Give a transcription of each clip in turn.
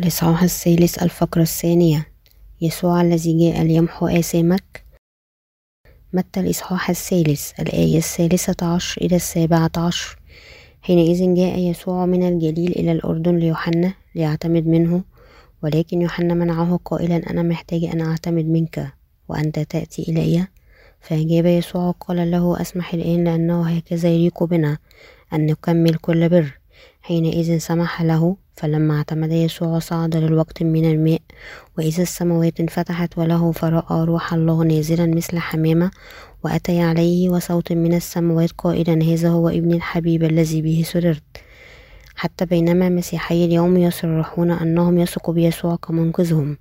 الإصحاح الثالث الفقرة الثانية. يسوع الذي جاء ليمحو آثامك. متى الإصحاح الثالث؟ الآية الثالثة عشر إلى السابعة عشر. حينئذ جاء يسوع من الجليل إلى الأردن ليوحنا ليعتمد منه. ولكن يوحنا منعه قائلا أنا محتاج أن أعتمد منك. وأنت تأتي إلي؟ فأجاب يسوع وقال له أسمح الآن لأنه هكذا يليق بنا أن نكمل كل بر. حينئذ سمح له فلما اعتمد يسوع صعد للوقت من الماء وإذا السماوات انفتحت وله فرأى روح الله نازلا مثل حمامة وأتي عليه وصوت من السماوات قائلا هذا هو ابن الحبيب الذي به سررت. حتى بينما مسيحي اليوم يصرحون أنهم يثقوا بيسوع كمنقذهم.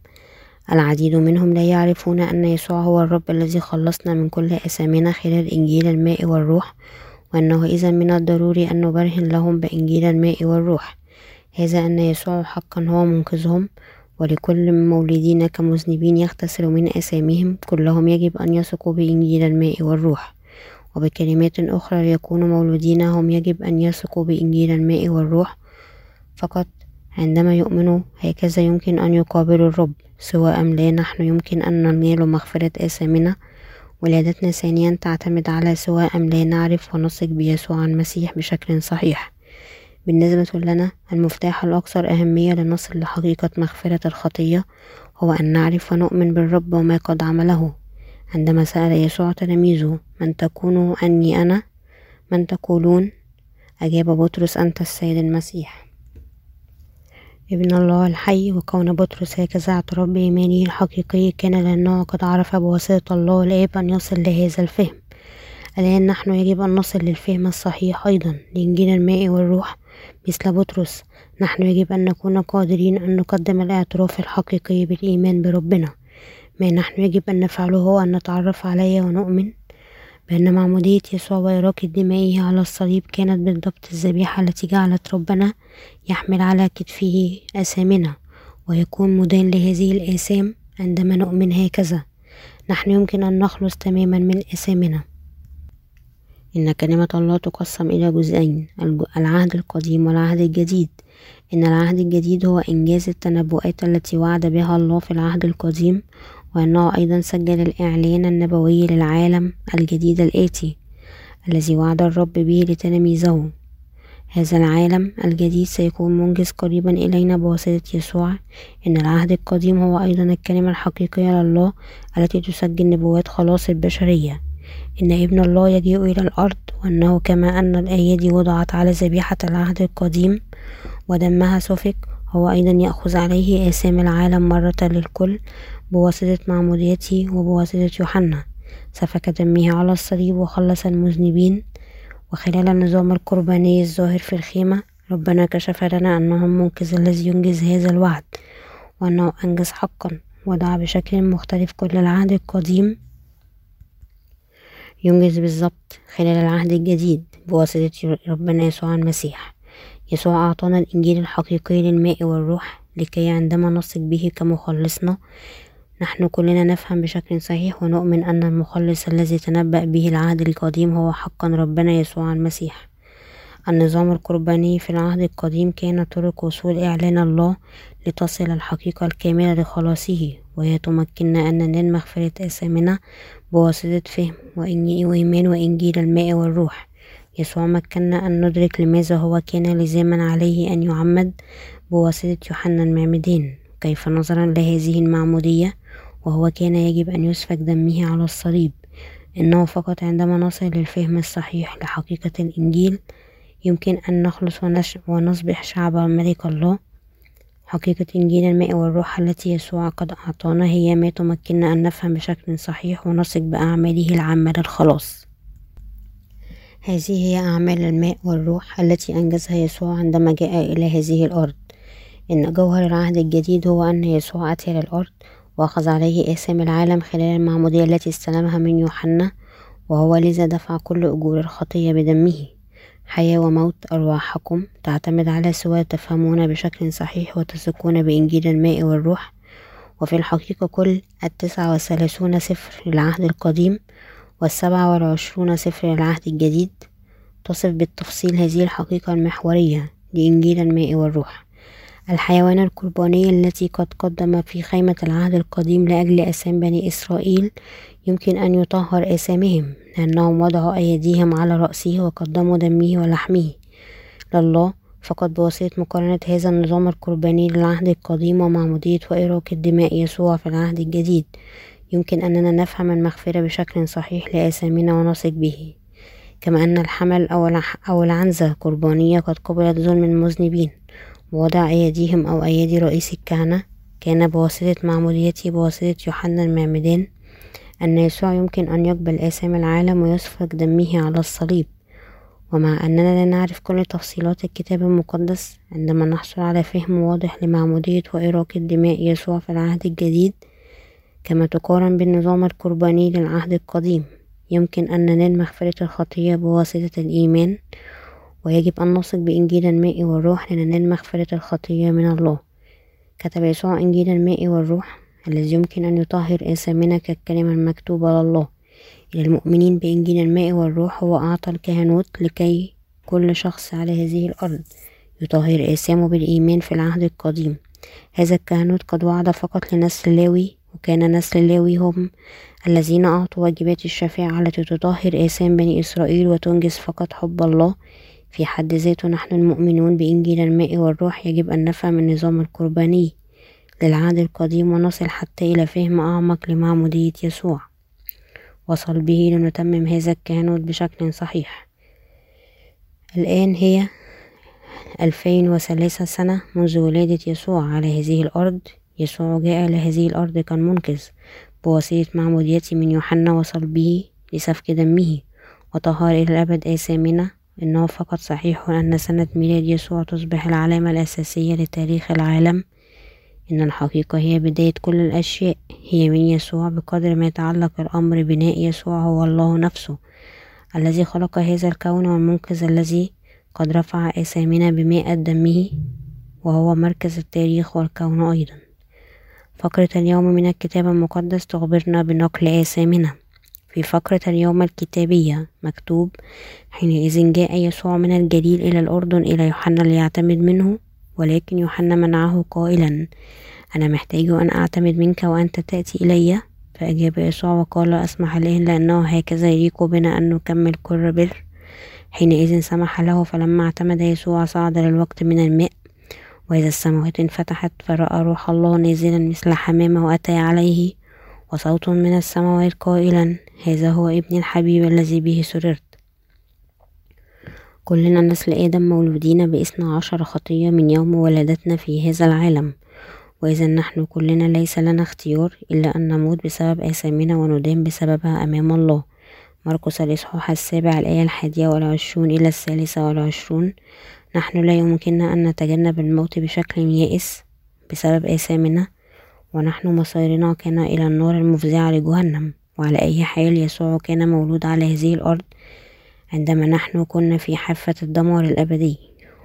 العديد منهم لا يعرفون أن يسوع هو الرب الذي خلصنا من كل أثامنا خلال إنجيل الماء والروح وأنه إذا من الضروري أن نبرهن لهم بإنجيل الماء والروح. هذا أن يسوع حقا هو منقذهم ولكل مولودين كمذنبين يغتسلوا من أثامهم كلهم يجب أن يثقوا بإنجيل الماء والروح. وبكلمات أخرى ليكونوا مولودين هم يجب أن يثقوا بإنجيل الماء والروح. فقط عندما يؤمنوا هكذا يمكن أن يقابلوا الرب. سواء أم لا نحن يمكن أن ننال مغفرة آثامنا ولادتنا ثانيا تعتمد على سواء أم لا نعرف ونثق بيسوع المسيح بشكل صحيح. بالنسبة لنا المفتاح الأكثر أهمية لنصل لحقيقة مغفرة الخطية هو أن نعرف ونؤمن بالرب وما قد عمله. عندما سأل يسوع تلاميذه من تكون أني أنا؟ من تقولون؟ أجاب بطرس أنت السيد المسيح. ابن الله الحي وكون بطرس هكذا اعترف بإيمانه الحقيقي كان لأنه قد عرف بواسطة الله الآب أن يصل لهذا الفهم. الآن نحن يجب أن نصل للفهم الصحيح أيضا لإنجيل الماء والروح. مثل بطرس نحن يجب أن نكون قادرين أن نقدم الاعتراف الحقيقي بالإيمان بربنا. ما نحن يجب أن نفعله هو أن نتعرف عليه ونؤمن؟ بأن معمودية يسوع وإراقة دمائه على الصليب كانت بالضبط الذبيحة التي جعلت ربنا يحمل على كتفه آثامنا ويكون مدان لهذه الآثام عندما نؤمن هكذا. نحن يمكن أن نخلص تماما من آثامنا. إن كلمة الله تقسم إلى جزئين العهد القديم والعهد الجديد. إن العهد الجديد هو إنجاز التنبؤات التي وعد بها الله في العهد القديم وأنه أيضا سجل الإعلان النبوي للعالم الجديد الآتي الذي وعد الرب به لتلاميذه. هذا العالم الجديد سيكون منجز قريبا إلينا بواسطة يسوع. إن العهد القديم هو أيضا الكلمة الحقيقية لله التي تسجل نبوات خلاص البشرية. إن ابن الله يجيء إلى الأرض وأنه كما أن الأيادي وضعت على ذبيحة العهد القديم ودمها سفك هو أيضا يأخذ عليه آثام العالم مرة للكل بواسطة معموديته وبواسطة يوحنا. سفك دمه على الصليب وخلص المذنبين. وخلال النظام القرباني الظاهر في الخيمة ربنا كشف لنا أنه المنقذ الذي ينجز هذا الوعد وأنه أنجز حقا ودعا بشكل مختلف كل العهد القديم. ينجز بالضبط خلال العهد الجديد بواسطة ربنا يسوع المسيح. يسوع أعطانا الإنجيل الحقيقي للماء والروح لكي عندما نثق به كمخلصنا نحن كلنا نفهم بشكل صحيح ونؤمن أن المخلص الذي تنبأ به العهد القديم هو حقا ربنا يسوع المسيح. النظام القرباني في العهد القديم كان طرق وصول إعلان الله لتصل الحقيقة الكاملة لخلاصه وهي تمكننا أن ننال مغفرة آثامنا بواسطة فهم وإيمان وإنجيل الماء والروح. يسوع مكننا أن ندرك لماذا هو كان لزاما عليه أن يعمد بواسطة يوحنا المعمدان كيف نظرا لهذه المعمودية؟ وهو كان يجب أن يسفك دمه على الصليب. إنه فقط عندما نصل للفهم الصحيح لحقيقة الإنجيل يمكن أن نخلص ونصبح شعب ملك الله. حقيقة إنجيل الماء والروح التي يسوع قد أعطانا هي ما تمكننا أن نفهم بشكل صحيح ونثق بأعماله العامة للخلاص. هذه هي أعمال الماء والروح التي أنجزها يسوع عندما جاء إلى هذه الأرض. إن جوهر العهد الجديد هو أن يسوع أتى للأرض وأخذ عليه آثام العالم خلال المعمودية التي استلمها من يوحنا وهو لذا دفع كل أجور الخطية بدمه. حياة وموت أرواحكم. تعتمد على سواء تفهمون بشكل صحيح وتثقون بإنجيل الماء والروح. وفي الحقيقة كل التسعة والثلاثون سفر العهد القديم والسبعة والعشرون سفر العهد الجديد تصف بالتفصيل هذه الحقيقة المحورية لإنجيل الماء والروح. الحيوان القرباني التي قد قدم في خيمة العهد القديم لأجل آثام بني إسرائيل يمكن أن يطهر آثامهم لأنهم وضعوا أيديهم على رأسه وقدموا دمه ولحمه. لله فقط بواسطة مقارنة هذا النظام القرباني للعهد القديم ومعمودية وإراقة دماء يسوع في العهد الجديد. يمكن أننا نفهم المغفرة بشكل صحيح لآثامنا ونثق به. كما أن الحمل أو العنزة قربانية قد قبلت ظلم المذنبين. ووضع أيديهم أو أيدي رئيس الكهنة كان بواسطة معموديته بواسطة يوحنا المعمدان أن يسوع يمكن أن يقبل آثام العالم ويسفك دمه على الصليب. ومع أننا لا نعرف كل تفصيلات الكتاب المقدس عندما نحصل على فهم واضح لمعمودية وإراقة دماء يسوع في العهد الجديد كما تقارن بالنظام القرباني للعهد القديم. يمكن أن ننال مغفرة الخطية بواسطة الإيمان ويجب أن نثق بإنجيل الماء والروح لننال مغفرة الخطية من الله. كتب يسوع إنجيل الماء والروح الذي يمكن أن يطهر آثامنا كالكلمة المكتوبة لله إلى المؤمنين بإنجيل الماء والروح هو أعطى الكهنوت لكي كل شخص على هذه الأرض يطهر آثامه بالإيمان في العهد القديم. هذا الكهنوت قد وعد فقط لنسل لاوي وكان نسل لاوي هم الذين أعطوا واجبات الشفاعة التي تطهر آثام بني إسرائيل وتنجز فقط حب الله. في حد ذاته نحن المؤمنون بإنجيل الماء والروح يجب أن نفهم النظام القرباني للعهد القديم ونصل حتى إلى فهم أعمق لمعمودية يسوع. وصل به لنتمم هذا الكهنوت بشكل صحيح. الآن هي ألفين وثلاثة سنة منذ ولادة يسوع على هذه الأرض. يسوع جاء لهذه الأرض كالمنقذ بواسطة معموديته من يوحنا. وصل به لسفك دمه وطهر إلى الأبد آثامنا. إنه فقط صحيح أن سنة ميلاد يسوع تصبح العلامة الأساسية لتاريخ العالم. إن الحقيقة هي بداية كل الأشياء. هي من يسوع بقدر ما يتعلق الأمر بناء يسوع هو الله نفسه الذي خلق هذا الكون والمنقذ الذي قد رفع آثامنا بماء دمه وهو مركز التاريخ والكون أيضا. فقرة اليوم من الكتاب المقدس تخبرنا بنقل آثامنا في فقرة اليوم الكتابية مكتوب حينئذ جاء يسوع من الجليل إلى الأردن إلى يوحنا ليعتمد منه ولكن يوحنا منعه قائلا أنا محتاج أن أعتمد منك وأنت تأتي إلي. فأجاب يسوع وقال أسمح الآن لأنه هكذا يليق بنا أن نكمل كل بر. حينئذ سمح له فلما اعتمد يسوع صعد للوقت من الماء وإذا السماوات انفتحت فرأى روح الله نازلا مثل حمامة وأتى عليه وصوت من السماوات قائلا هذا هو ابن الحبيب الذي به سررت. كلنا نسل آدم مولودين بإثنى عشر خطية من يوم ولادتنا في هذا العالم. وإذا نحن كلنا ليس لنا اختيار إلا أن نموت بسبب آثامنا وندان بسببها أمام الله. مرقس الإصحاح السابع الآية الحادية والعشرون إلى الثالثة والعشرون. نحن لا يمكننا أن نتجنب الموت بشكل يائس بسبب آثامنا ونحن مصيرنا كان إلى النار المفزعة لجهنم. وعلى أي حال يسوع كان مولود على هذه الأرض عندما نحن كنا في حافة الدمار الأبدي.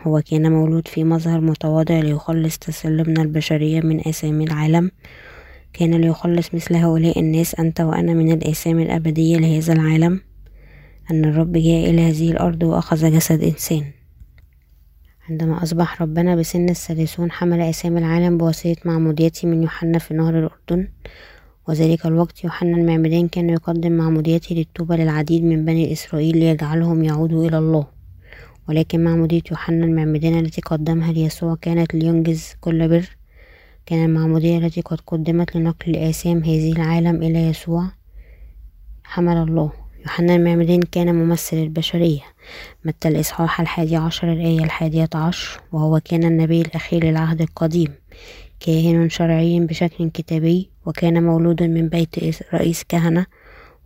هو كان مولود في مظهر متواضع ليخلص تسلمنا البشرية من آثام العالم. كان ليخلص مثل هؤلاء الناس أنت وأنا من الآثام الأبدية لهذا العالم. أن الرب جاء إلى هذه الأرض وأخذ جسد إنسان. عندما أصبح ربنا بسن الثلاثون حمل آثام العالم بواسطة معموديته من يوحنا في نهر الأردن. وذلك الوقت يوحنا المعمدان كان يقدم معموديته للتوبة للعديد من بني إسرائيل ليجعلهم يعودوا إلى الله. ولكن معمودية يوحنا المعمدان التي قدمها ليسوع كانت لينجز كل بر. كان المعمودية التي قد قدمت لنقل آثام هذه العالم إلى يسوع حمل الله. يوحنا المعمدان كان ممثل البشرية. متى الإصحاح الحادي عشر الآية الحادية عشر؟ وهو كان النبي الأخير للعهد القديم. كاهن شرعي بشكل كتابي. وكان مولود من بيت رئيس كهنة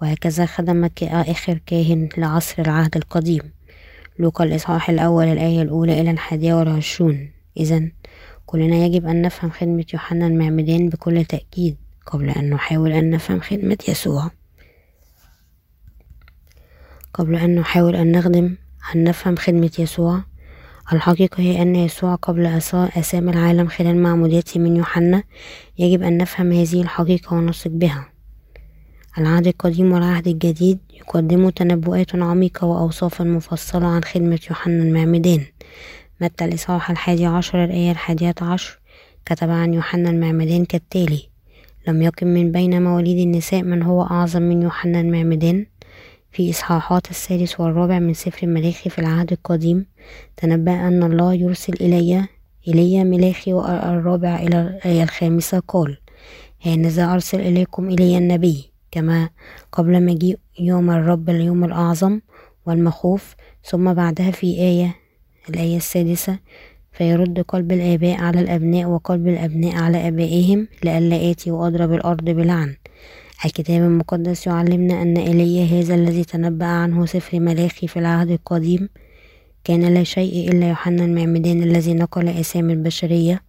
وهكذا خدم كآخر كاهن لعصر العهد القديم. لوقا الإصحاح الأول الآية الأولى إلى الحادية والعشرون. إذا كلنا يجب أن نفهم خدمة يوحنا المعمدان بكل تأكيد قبل أن نحاول أن نفهم خدمة يسوع. قبل أن نحاول أن نخدم أن نفهم خدمة يسوع؟ الحقيقة هي أن يسوع قبل أسام العالم خلال معموديته من يوحنا. يجب أن نفهم هذه الحقيقة ونثق بها. العهد القديم والعهد الجديد يقدم تنبؤات عميقة وأوصافا مفصلة عن خدمة يوحنا المعمدان. متى الإصحاح الحادي عشر الآية الحادية عشر؟ كتب عن يوحنا المعمدان كالتالي لم يقم من بين مواليد النساء من هو أعظم من يوحنا المعمدان. في إصحاحات السادس والرابع من سفر ملاخي في العهد القديم. تنبأ أن الله يرسل إلي إلي ملاخي الرابع إلى الآية الخامسة. قال هانذا أرسل إليكم إلي النبي. كما قبل مجيء يوم الرب اليوم الأعظم والمخوف ثم بعدها في آية الآية السادسة فيرد قلب الآباء على الأبناء وقلب الأبناء على آبائهم لئلا آتي وأضرب الأرض بلعن الكتاب المقدس يعلمنا أن إيليا هذا الذي تنبأ عنه سفر ملاخي في العهد القديم. كان لا شيء إلا يوحنا المعمدان الذي نقل أسامي البشرية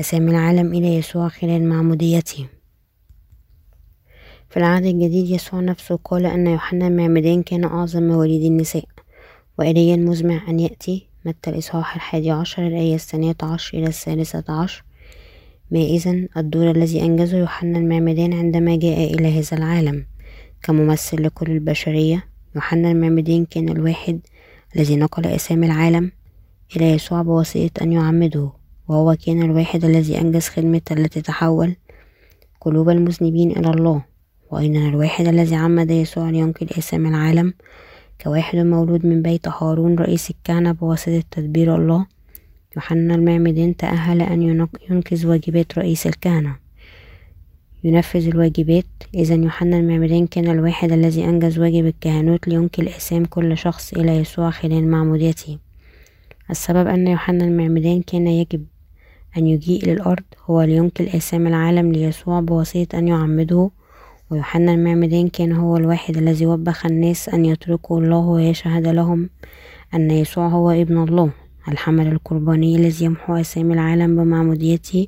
أسامي العالم إلى يسوع خلال معموديته. في العهد الجديد يسوع نفسه قال أن يوحنا المعمدان كان أعظم مواليد النساء وإليا مزمع أن يأتي. متى الإصحاح الحادي عشر الآية الثانية عشر إلى الثالثة عشر. ما إذن الدور الذي أنجزه يوحنا المعمدان عندما جاء إلى هذا العالم. كممثل لكل البشرية يوحنا المعمدان كان الواحد الذي نقل أسامي العالم إلى يسوع بواسطة أن يعمده وهو كان الواحد الذي أنجز خدمة التي تحول قلوب المذنبين إلى الله. وأيضا الواحد الذي عمد يسوع لينقل أسامي العالم كواحد مولود من بيت هارون رئيس الكهنة بواسطة تدبير الله يوحنا المعمدان تأهل أن ينقذ واجبات رئيس الكهنة. ينفذ الواجبات. إذا يوحنا المعمدان كان الواحد الذي أنجز واجب الكهنوت لينقل أسام كل شخص إلى يسوع خلال معموديته. السبب أن يوحنا المعمدان كان يجب أن يجيء للأرض هو لينقل آثام العالم ليسوع بواسطة أن يعمده. ويوحنا المعمدان كان هو الواحد الذي وبخ الناس أن يتركوا الله ويشهد لهم أن يسوع هو ابن الله. الحمل القرباني الذي يمحو أسامي العالم بمعموديته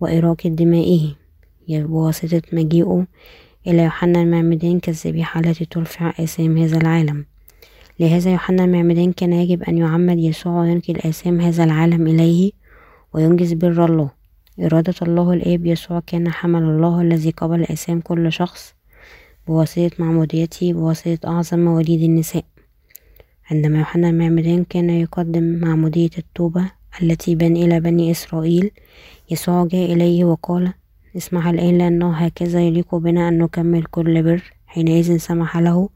وإراقة دمائه. بواسطة مجيئه إلى يوحنا المعمدان كالذبيحة التي ترفع آثام هذا العالم. لهذا يوحنا المعمدان كان يجب أن يعمد يسوع وينقل آثام هذا العالم إليه وينجز بر الله. إرادة الله الآب يسوع كان حمل الله الذي قبل آثام كل شخص. بواسطة معموديته بواسطة أعظم مواليد النساء. عندما يوحنا المعمدان كان يقدم معمودية التوبة التي بن إلى بني إسرائيل يسوع جاء إليه وقال اسمح الآن لأنه هكذا يليق بنا أن نكمل كل بر حينئذ سمح له.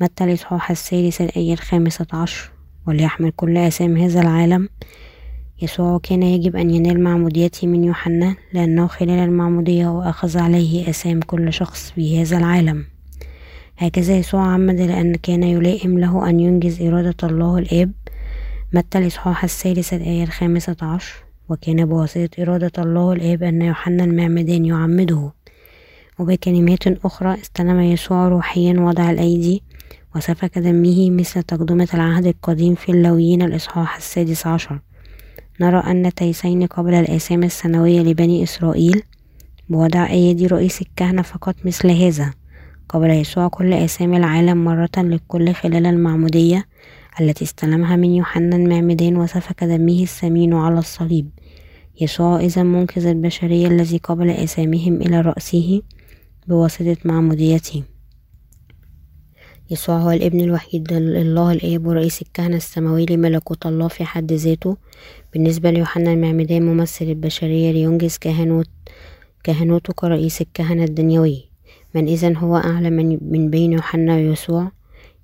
متى الإصحاح الثالث الآية الخامسة عشر؟ وليحمل كل آثام هذا العالم. يسوع كان يجب أن ينال معموديته من يوحنا لأنه خلال المعمودية هو أخذ عليه آثام كل شخص في هذا العالم. هكذا يسوع عمد لأن كان يلائم له أن ينجز إرادة الله الآب. متى الإصحاح الثالث الآية الخامسة عشر؟ وكان بواسطة إرادة الله الآب أن يوحنا المعمدان يعمده. وبكلمات أخرى استلم يسوع روحيا وضع الأيدي وسفك دمه مثل تقدمة العهد القديم في اللويين الإصحاح السادس عشر. نرى أن تيسين قبل الآثام السنوية لبني إسرائيل بوضع أيدي رئيس الكهنة فقط مثل هذا. قبل يسوع كل آثام العالم مرة للكل خلال المعمودية التي استلمها من يوحنا المعمدان وسفك دمه الثمين على الصليب. يسوع إذا منقذ البشرية الذي قبل آثامهم إلى رأسه بواسطة معموديته. يسوع هو الابن الوحيد لله الآب ورئيس الكهنة السماوي لملكوت الله في حد ذاته. بالنسبة ليوحنا المعمدان ممثل البشرية لينجز كهنوت كهنوته كرئيس الكهنة الدنيوي. من إذا هو أعلى من, من بين يوحنا ويسوع.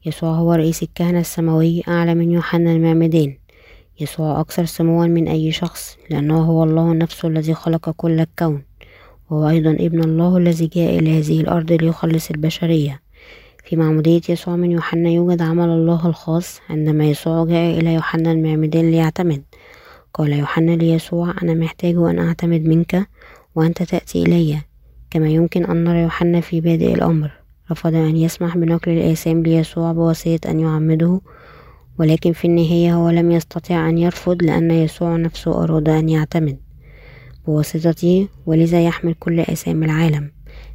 يسوع هو رئيس الكهنة السماوي أعلى من يوحنا المعمدان يسوع أكثر سموا من أي شخص لأنه هو الله نفسه الذي خلق كل الكون. وهو أيضا ابن الله الذي جاء إلى هذه الأرض ليخلص البشرية. في معمودية يسوع من يوحنا يوجد عمل الله الخاص عندما يسوع جاء إلى يوحنا المعمدان ليعتمد. قال يوحنا ليسوع أنا محتاج أن أعتمد منك وأنت تأتي إلي. كما يمكن أن نرى يوحنا في بادئ الأمر. رفض أن يسمح بنقل الآثام ليسوع بواسطة أن يعمده ولكن في النهاية هو لم يستطع أن يرفض لأن يسوع نفسه أراد أن يعتمد بواسطته ولذا يحمل كل آثام العالم.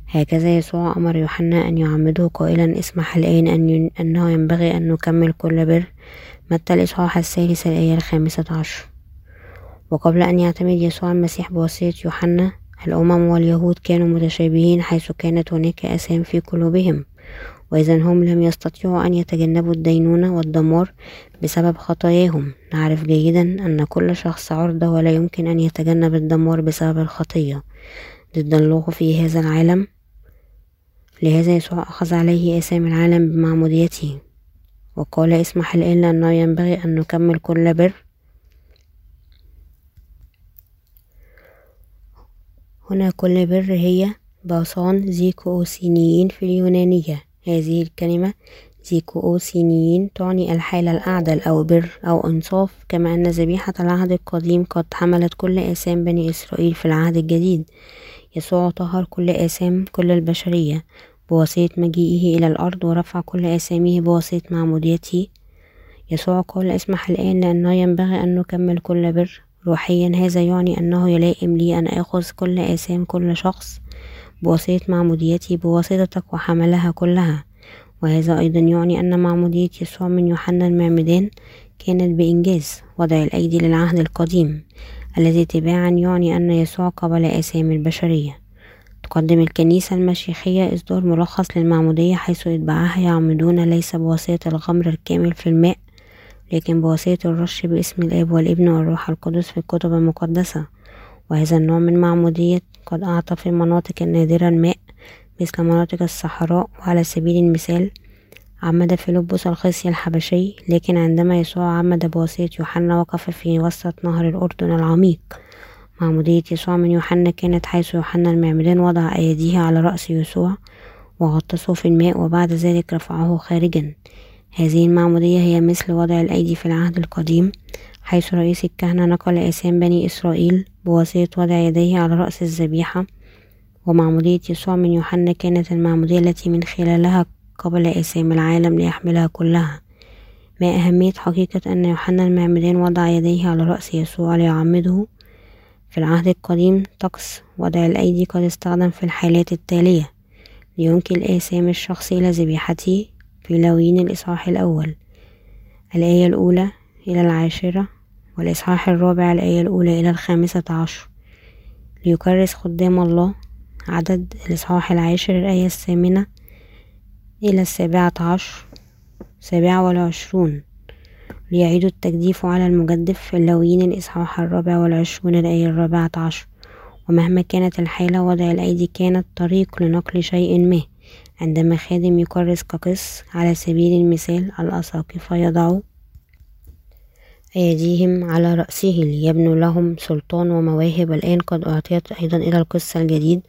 هكذا يسوع أمر يوحنا أن يعمده قائلا اسمح الآن أن أنه ينبغي أن نكمل كل بر متى الإصحاح الثالث الآية الخامسة عشر. وقبل أن يعتمد يسوع المسيح بواسطة يوحنا الأمم واليهود كانوا متشابهين حيث كانت هناك آثام في قلوبهم وإذا هم لم يستطيعوا أن يتجنبوا الدينونة والدمار بسبب خطاياهم. نعرف جيدا أن كل شخص عرضة ولا يمكن أن يتجنب الدمار بسبب الخطية. ضد الله في هذا العالم؟ لهذا يسوع أخذ عليه آثام العالم بمعموديته. وقال اسمح الآن لأنه ينبغي أن نكمل كل بر هنا كل بر هي باصان زيكوسينيين في اليونانية. هذه الكلمة زيكوسينيين تعني الحالة الأعدل أو بر أو إنصاف كما أن ذبيحة العهد القديم قد حملت كل آثام بني إسرائيل في العهد الجديد. يسوع طهر كل آثام كل البشرية بواسطة مجيئه إلى الأرض ورفع كل آثامه بواسطة معموديته. يسوع قال اسمح الآن لأنه ينبغي أن نكمل كل بر. روحيا. هذا يعني أنه يلائم لي أن آخذ كل آثام كل شخص بواسطة معموديتي بواسطتك وحملها كلها. وهذا أيضا يعني أن معمودية يسوع من يوحنا المعمدان كانت بإنجاز وضع الأيدي للعهد القديم الذي تباعا يعني أن يسوع قبل آثام البشرية. تقدم الكنيسة المشيخية إصدار ملخص للمعمودية حيث إتباعها يعمدون ليس بواسطة الغمر الكامل في الماء لكن بواسطة الرش باسم الآب والابن والروح القدس في الكتب المقدسة وهذا النوع من المعمودية قد أعطى في المناطق النادرة الماء مثل مناطق الصحراء وعلى سبيل المثال عمد فيلبس الخصي الحبشي لكن عندما يسوع عمد بواسطة يوحنا وقف في وسط نهر الأردن العميق. معمودية يسوع من يوحنا كانت حيث يوحنا المعمدان وضع أيديه على رأس يسوع وغطسه في الماء وبعد ذلك رفعه خارجا. هذه المعمودية هي مثل وضع الأيدي في العهد القديم حيث رئيس الكهنة نقل آثام بني إسرائيل بواسطة وضع يديه على رأس الذبيحة ومعمودية يسوع من يوحنا كانت المعمودية التي من خلالها قبل آثام العالم ليحملها كلها. ما أهمية حقيقة أن يوحنا المعمدان وضع يديه على رأس يسوع ليعمده؟ في العهد القديم طقس وضع الأيدي قد استخدم في الحالات التالية لينقل آثام الشخص إلى ذبيحته في لاويين الإصحاح الأول. الآية الأولى إلى العاشرة والإصحاح الرابع الآية الأولى إلى الخامسة عشر. ليكرس خدام الله عدد الإصحاح العاشر الآية الثامنة إلى السابعة عشر سابعة والعشرون. ليعيدوا التجديف على المجدف في اللاويين الإصحاح الرابع والعشرون الآية الرابعة عشر. ومهما كانت الحالة وضع الأيدي كانت طريق لنقل شيء ما. عندما خادم يكرس كقس على سبيل المثال الأساقفة يضعوا أيديهم على رأسه ليبنوا لهم سلطان ومواهب. الآن قد أعطيت أيضا إلى القس الجديد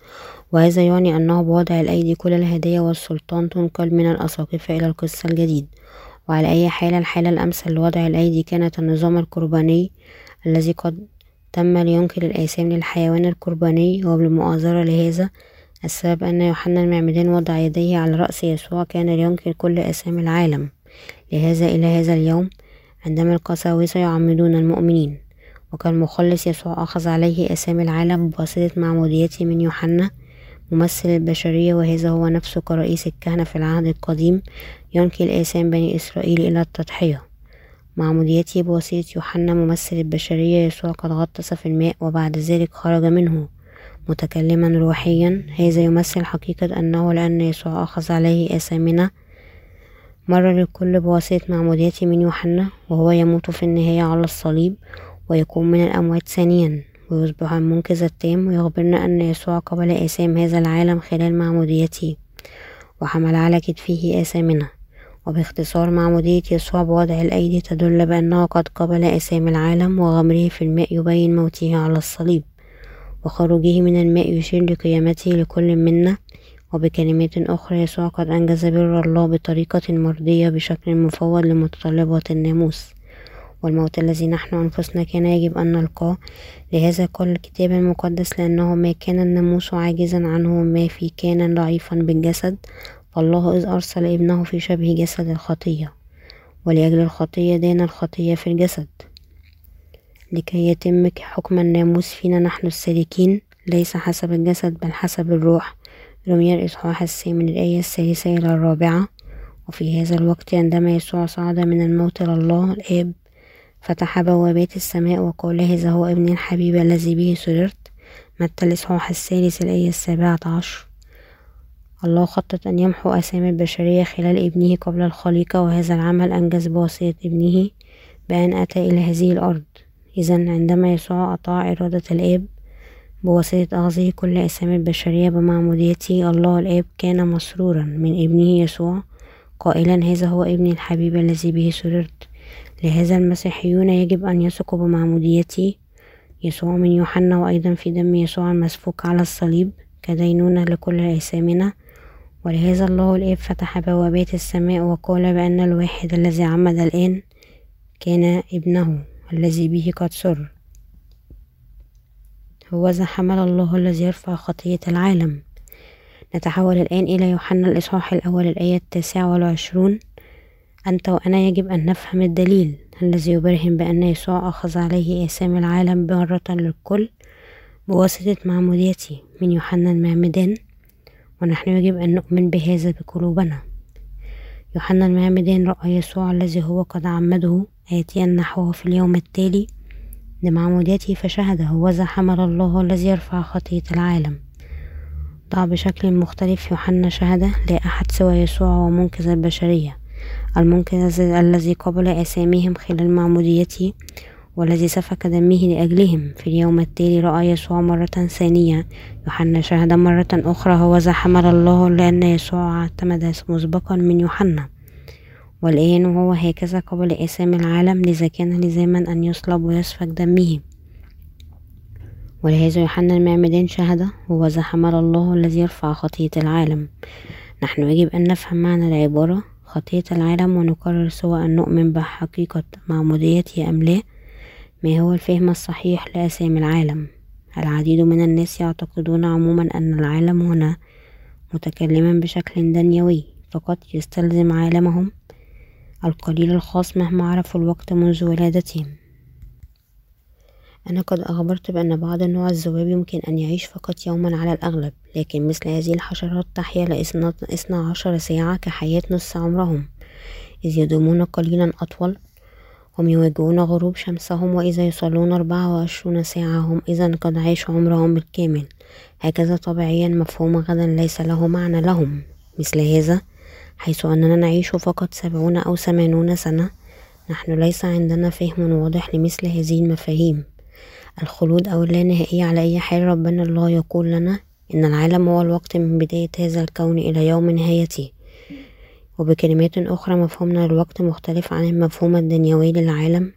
وهذا يعني أنه بوضع الأيدي كل الهدايا والسلطان تنقل من الأساقفة إلى القس الجديد. وعلى أي حال الحالة الأمثل لوضع الأيدي كانت النظام القرباني الذي قد تم لينقل الآثام للحيوان القرباني وبالمؤازرة لهذا السبب أن يوحنا المعمدان وضع يديه على رأس يسوع كان لينقل كل آثام العالم. لهذا إلى هذا اليوم عندما القساوسة يعمدون المؤمنين وكالمخلص يسوع أخذ عليه آثام العالم بواسطة معموديته من يوحنا ممثل البشرية وهذا هو نفسه كرئيس الكهنة في العهد القديم ينقل آثام بني إسرائيل إلى التضحية. معموديته بواسطة يوحنا ممثل البشرية يسوع قد غطس في الماء وبعد ذلك خرج منه. متكلما روحيا. هذا يمثل حقيقة أنه لأن يسوع أخذ عليه آثامنا مر للكل بواسطة معموديته من يوحنا وهو يموت في النهاية على الصليب ويقوم من الأموات ثانيا. ويصبح المنقذ التام ويخبرنا أن يسوع قبل آثام هذا العالم خلال معموديته وحمل على كتفه آثامنا وباختصار معمودية يسوع بوضع الأيدي تدل بأنه قد قبل آثام العالم وغمره في الماء يبين موته على الصليب. وخروجه من الماء يشير لقيامته لكل منا وبكلمات أخرى يسوع قد أنجز بر الله بطريقة مرضية بشكل مفوض لمتطلبات الناموس. والموت الذي نحن أنفسنا كان يجب أن نلقاه لهذا قال الكتاب المقدس لأنه ما كان الناموس عاجزا عنه ما في كان ضعيفا بالجسد فالله إذ أرسل ابنه في شبه جسد الخطية ولأجل الخطية دان الخطية في الجسد. لكي يتم حكم الناموس فينا نحن السالكين ليس حسب الجسد بل حسب الروح. رمي الإصحاح الثامن الآية الثالثة إلى الرابعة. وفي هذا الوقت عندما يسوع صعد من الموت إلى الله الآب فتح بوابات السماء وقال هذا هو ابني الحبيب الذي به سررت. متى الإصحاح الثالث الآية السابعة عشر. الله خطط أن يمحو آثام البشرية خلال ابنه قبل الخليقة وهذا العمل أنجز بواسطة ابنه بأن أتى إلى هذه الأرض. إذا عندما يسوع أطاع إرادة الآب بواسطة أخذه كل آثام البشرية بمعموديته الله الآب كان مسرورا من ابنه يسوع. قائلا هذا هو ابني الحبيب الذي به سررت. لهذا المسيحيون يجب أن يثقوا بمعمودية يسوع من يوحنا وأيضا في دم يسوع المسفوك على الصليب كدينونة لكل آثامنا ولهذا الله الآب فتح بوابات السماء وقال بأن الواحد الذي عمد الآن كان ابنه. الذي به قد سر. هوذا حمل الله الذي يرفع خطية العالم. نتحول الآن إلى يوحنا الإصحاح الأول الآية التاسعة والعشرون. أنت وأنا يجب أن نفهم الدليل الذي يبرهن بأن يسوع أخذ عليه آثام العالم مرة للكل بواسطة معموديته من يوحنا المعمدان. ونحن يجب أن نؤمن بهذا بقلوبنا. يوحنا المعمدان رأى يسوع الذي هو قد عمده. آتيا نحوه في اليوم التالي لمعموديته فشهد هوذا حمل الله الذي يرفع خطية العالم. ضع بشكل مختلف يوحنا شهد لا أحد سوى يسوع ومنقذ البشرية المنقذ الذي قبل أساميهم خلال معموديته والذي سفك دمه لأجلهم. في اليوم التالي رأى يسوع مرة ثانية يوحنا شهد مرة أخرى هوذا حمل الله لأن يسوع اعتمد مسبقا من يوحنا. والآن وهو هكذا قبل آثام العالم لذا كان لزاما أن يصلب ويسفك دمه. ولهذا يوحنا المعمدان شهد هوذا حمل الله الذي يرفع خطية العالم. نحن يجب أن نفهم معنى العبارة. خطية العالم ونقرر سواء أن نؤمن بحقيقة معموديته أم لا. ما هو الفهم الصحيح لأسامي العالم؟ العديد من الناس يعتقدون عموما أن العالم هنا متكلما بشكل دنيوي فقط يستلزم عالمهم. القليل الخاص مهما عرفوا الوقت منذ ولادتهم. أنا قد أخبرت بأن بعض نوع الذباب يمكن أن يعيش فقط يوما على الأغلب لكن مثل هذه الحشرات تحيا لإثنى عشر ساعة كحياة نصف عمرهم. إذ يدومون قليلا أطول هم يواجهون غروب شمسهم وإذا يصلون أربعة وعشرون ساعة هم إذا قد عاشوا عمرهم بالكامل. هكذا طبيعيا مفهوم غدا ليس له معنى لهم. مثل هذا حيث أننا نعيش فقط سبعون أو ثمانون سنة نحن ليس عندنا فهم واضح لمثل هذه المفاهيم. الخلود أو اللانهائية على أي حال ربنا الله يقول لنا إن العالم هو الوقت من بداية هذا الكون إلى يوم نهايته. وبكلمات أخرى مفهومنا للوقت مختلف عن المفهوم الدنيوي للعالم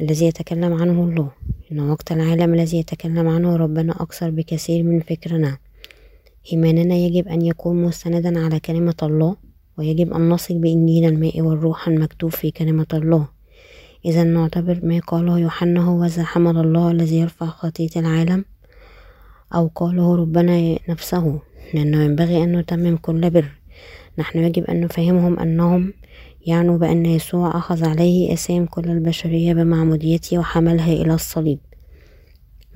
الذي يتكلم عنه الله. إن وقت العالم الذي يتكلم عنه ربنا أكثر بكثير من فكرنا. إيماننا يجب أن يكون مستندا على كلمة الله. ويجب أن نثق بإنجيل الماء والروح المكتوب في كلمة الله. إذا نعتبر ما قاله يوحنا هو حمل الله الذي يرفع خطية العالم أو قاله ربنا نفسه. لأنه ينبغي أن نتمم كل بر. نحن يجب أن نفهمهم أنهم يعنوا بأن يسوع أخذ عليه أسام كل البشرية بمعموديته وحملها إلى الصليب.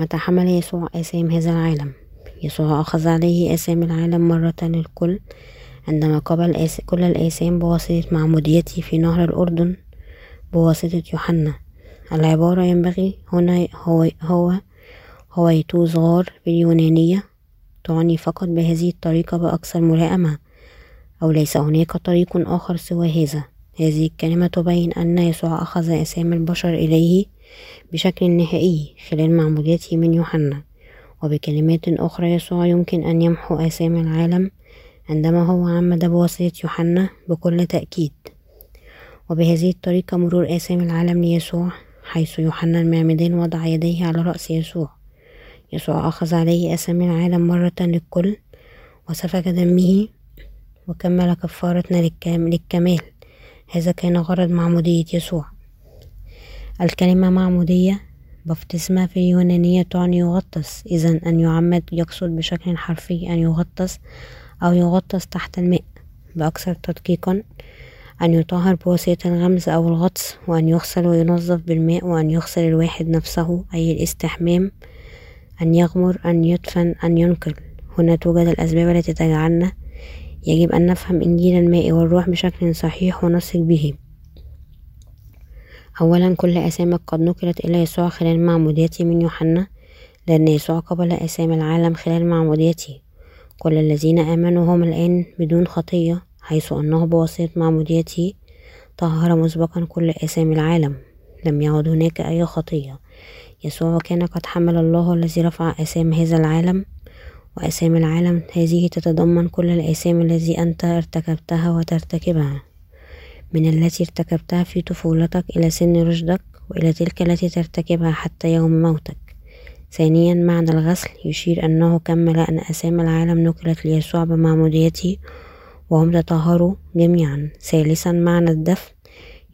متى حمل يسوع أسام هذا العالم؟ يسوع أخذ عليه أسام العالم مرة للكل عندما قبل كل الآثام بواسطة معموديته في نهر الأردن بواسطة يوحنا. العبارة ينبغي هنا هو هو هويتوز غار باليونانية تعني فقط بهذه الطريقة بأكثر ملائمة أو ليس هناك طريق آخر سوى هذا. هذه الكلمة تبين أن يسوع أخذ أسام البشر إليه بشكل نهائي خلال معموديته من يوحنا. وبكلمات أخرى يسوع يمكن أن يمحو آثام العالم عندما هو عمد بواسطة يوحنا بكل تأكيد. وبهذه الطريقة مرور آثام العالم ليسوع حيث يوحنا المعمدان وضع يديه على رأس يسوع. يسوع أخذ عليه آثام العالم مرة للكل وسفك دمه وكمل كفارتنا للكمال. هذا كان غرض معمودية يسوع. الكلمة معمودية بفتسمة في اليونانية تعني يغطس إذا أن يعمد يقصد بشكل حرفي أن يغطس أو يغطس تحت الماء بأكثر تدقيقا أن يطهر بواسطة الغمز أو الغطس وأن يغسل وينظف بالماء وأن يغسل الواحد نفسه أي الاستحمام أن يغمر أن يدفن أن ينقل. هنا توجد الأسباب التي تجعلنا يجب أن نفهم إنجيل الماء والروح بشكل صحيح ونثق به. أولا كل أسامك قد نقلت إلى يسوع خلال معموديته من يوحنا لأن يسوع قبل أسام العالم خلال معموديته كل الذين آمنوا هم الآن بدون خطية حيث أنه بواسطة معموديته طهر مسبقا كل آثام العالم. لم يعد هناك أي خطية. يسوع كان قد حمل الله الذي رفع آثام هذا العالم وآثام العالم هذه تتضمن كل الآثام التي أنت ارتكبتها وترتكبها. من التي ارتكبتها في طفولتك إلى سن رشدك وإلى تلك التي ترتكبها حتى يوم موتك. ثانيا معنى الغسل يشير أنه كمل أن أسام العالم نقلت ليسوع بمعموديته وهم تطهروا جميعا. ثالثا معنى الدفن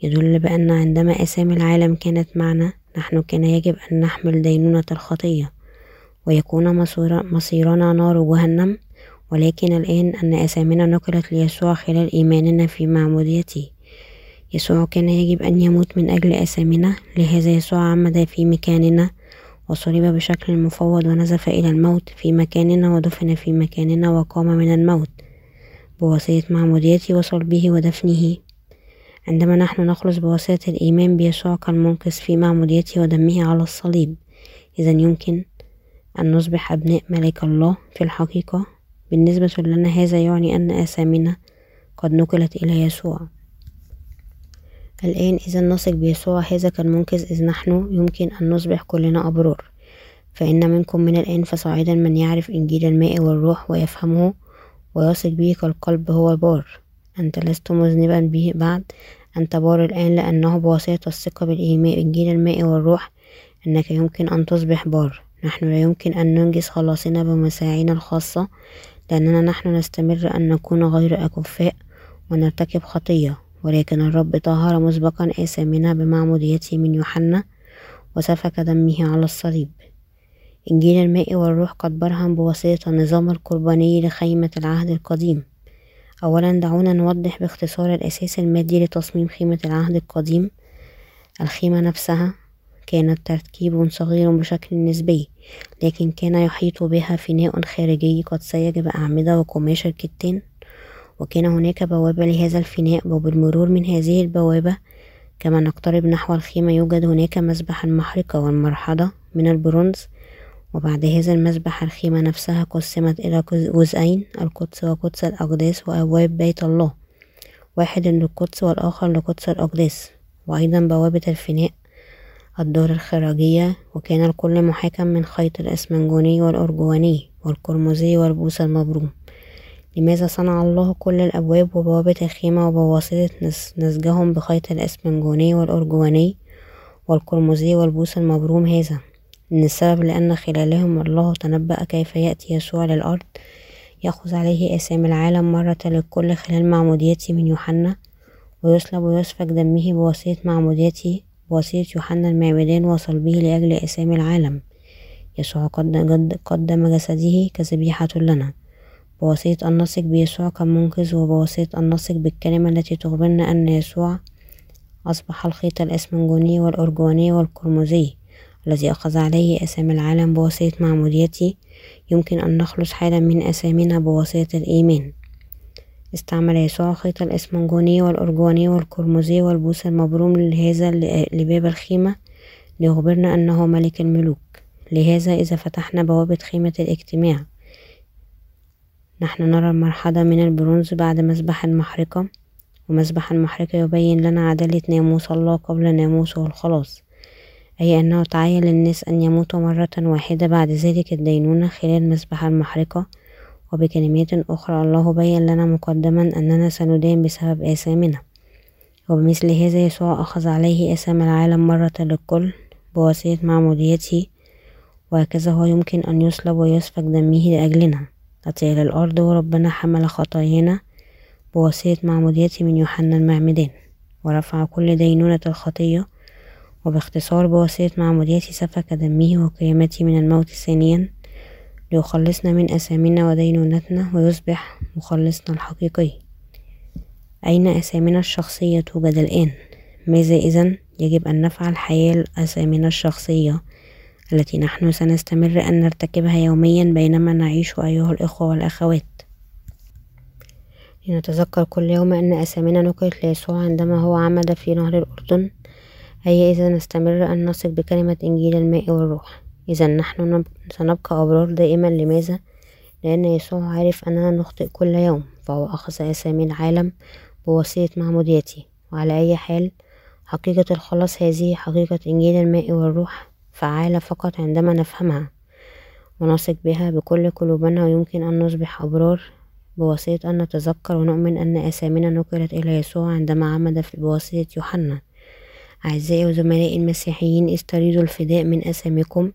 يدل بأن عندما أسام العالم كانت معنا نحن كان يجب أن نحمل دينونة الخطية ويكون مصيرنا نار جهنم ولكن الآن أن أسامنا نقلت ليسوع خلال إيماننا في معموديته. يسوع كان يجب أن يموت من أجل أسامنا لهذا يسوع عمد في مكاننا وصلب بشكل مفوض ونزف إلى الموت في مكاننا ودفن في مكاننا وقام من الموت بواسطة معموديته وصلبه ودفنه. عندما نحن نخلص بواسطة الإيمان بيسوع كالمنقذ في معموديته ودمه على الصليب. إذا يمكن أن نصبح أبناء ملك الله في الحقيقة. بالنسبة لنا هذا يعني أن آثامنا قد نقلت إلى يسوع. الآن إذا نثق بيسوع هذا كالمنقذ إذ نحن يمكن أن نصبح كلنا أبرار. فإن منكم من الآن فصاعدا من يعرف إنجيل الماء والروح ويفهمه ويثق به كالقلب هو بار أنت لست مذنبا به بعد أنت بار الآن لأنه بواسطة الثقة بالإيمان إنجيل الماء والروح أنك يمكن أن تصبح بار. نحن لا يمكن أن ننجز خلاصنا بمساعينا الخاصة لأننا نحن نستمر أن نكون غير أكفاء ونرتكب خطية. ولكن الرب طهر مسبقا آثامنا بمعموديته من يوحنا وسفك دمه على الصليب. إنجيل الماء والروح قد برهن بواسطة النظام القرباني لخيمة العهد القديم. أولا دعونا نوضح باختصار الأساس المادي لتصميم خيمة العهد القديم. الخيمة نفسها كانت تركيب صغير بشكل نسبي لكن كان يحيط بها فناء خارجي قد سيج بأعمدة وقماش الكتان. وكان هناك بوابة لهذا الفناء وبالمرور من هذه البوابة. كما نقترب نحو الخيمة يوجد هناك مسبح المحرقة والمرحضة من البرونز. وبعد هذا المسبح الخيمة نفسها قسمت إلى جزئين القدس وقدس الأقداس وأبواب بيت الله. واحد للقدس والآخر لقدس الأقداس. وأيضا بوابة الفناء الدار الخراجية. وكان الكل محاكم من خيط الأسمنجوني والأرجواني والقرمزي والبوس المبروم. لماذا صنع الله كل الأبواب وبوابة الخيمة وبواسطة نسجهم بخيط الأسمنجوني والأرجواني والقرمزي والبوس المبروم هذا؟ إن السبب لأن خلالهم الله تنبأ كيف يأتي يسوع للأرض يأخذ عليه آثام العالم مرة للكل خلال معموديته من يوحنا ويصلب ويسفك دمه بواسطة معموديته بواسطة يوحنا المعمدان وصلبه لأجل آثام العالم. يسوع قدم جسده كذبيحة لنا. بواسطة نثق بيسوع كمنقذ وبواسطة نثق بالكلمة التي تخبرنا أن يسوع أصبح الخيط الأسمنجوني والأرجواني والقرمزي الذي أخذ عليه أسام العالم بواسطة معموديته يمكن أن نخلص حالا من أسامنا بواسطة الإيمان استعمل يسوع خيط الإسمنجوني والأرجواني والقرمزي والبوس المبروم لهذا لباب الخيمة ليخبرنا أنه ملك الملوك. لهذا إذا فتحنا بوابة خيمة الاجتماع. نحن نرى المرحلة من البرونز بعد مسبح المحرقة ومسبح المحرقة يبين لنا عدالة ناموس الله قبل ناموسه الخلاص أي أنه تعين للناس أن يموتوا مرة واحدة بعد ذلك الدينونة خلال مسبح المحرقة. وبكلمات أخرى الله بين لنا مقدما أننا سندان بسبب آثامنا. وبمثل هذا يسوع أخذ عليه آثام العالم مرة للكل بواسطة معموديته وهكذا هو يمكن أن يصلب ويسفك دمه لأجلنا. أطيل الأرض وربنا حمل خطايانا بواسطة معموديته من يوحنا المعمدان ورفع كل دينونة الخطية وباختصار بواسطة معموديته سفك دمه وقيامته من الموت ثانيا ليخلصنا من أثامنا ودينونتنا ويصبح مخلصنا الحقيقي. أين أثامنا الشخصية توجد الآن؟ ماذا إذا يجب أن نفعل حيال أثامنا الشخصية التي نحن سنستمر أن نرتكبها يوميا بينما نعيش أيها الإخوة والأخوات. لنتذكر كل يوم أن أثامنا نقلت ليسوع عندما هو عمد في نهر الأردن. هيا إذا نستمر أن نثق بكلمة إنجيل الماء والروح. إذا نحن سنبقى أبرار دائما. لماذا؟ لأن يسوع عارف أننا نخطئ كل يوم. فهو أخذ أسامي العالم بواسطة معموديته وعلى أي حال حقيقة الخلاص هذه حقيقة إنجيل الماء والروح. فعالة فقط عندما نفهمها. ونثق بها بكل قلوبنا ويمكن أن نصبح أبرار بواسطة أن نتذكر ونؤمن أن أسامينا نقلت إلى يسوع عندما عمد بواسطة يوحنا. أعزائي وزملائي المسيحيين استريدوا الفداء من أساميكم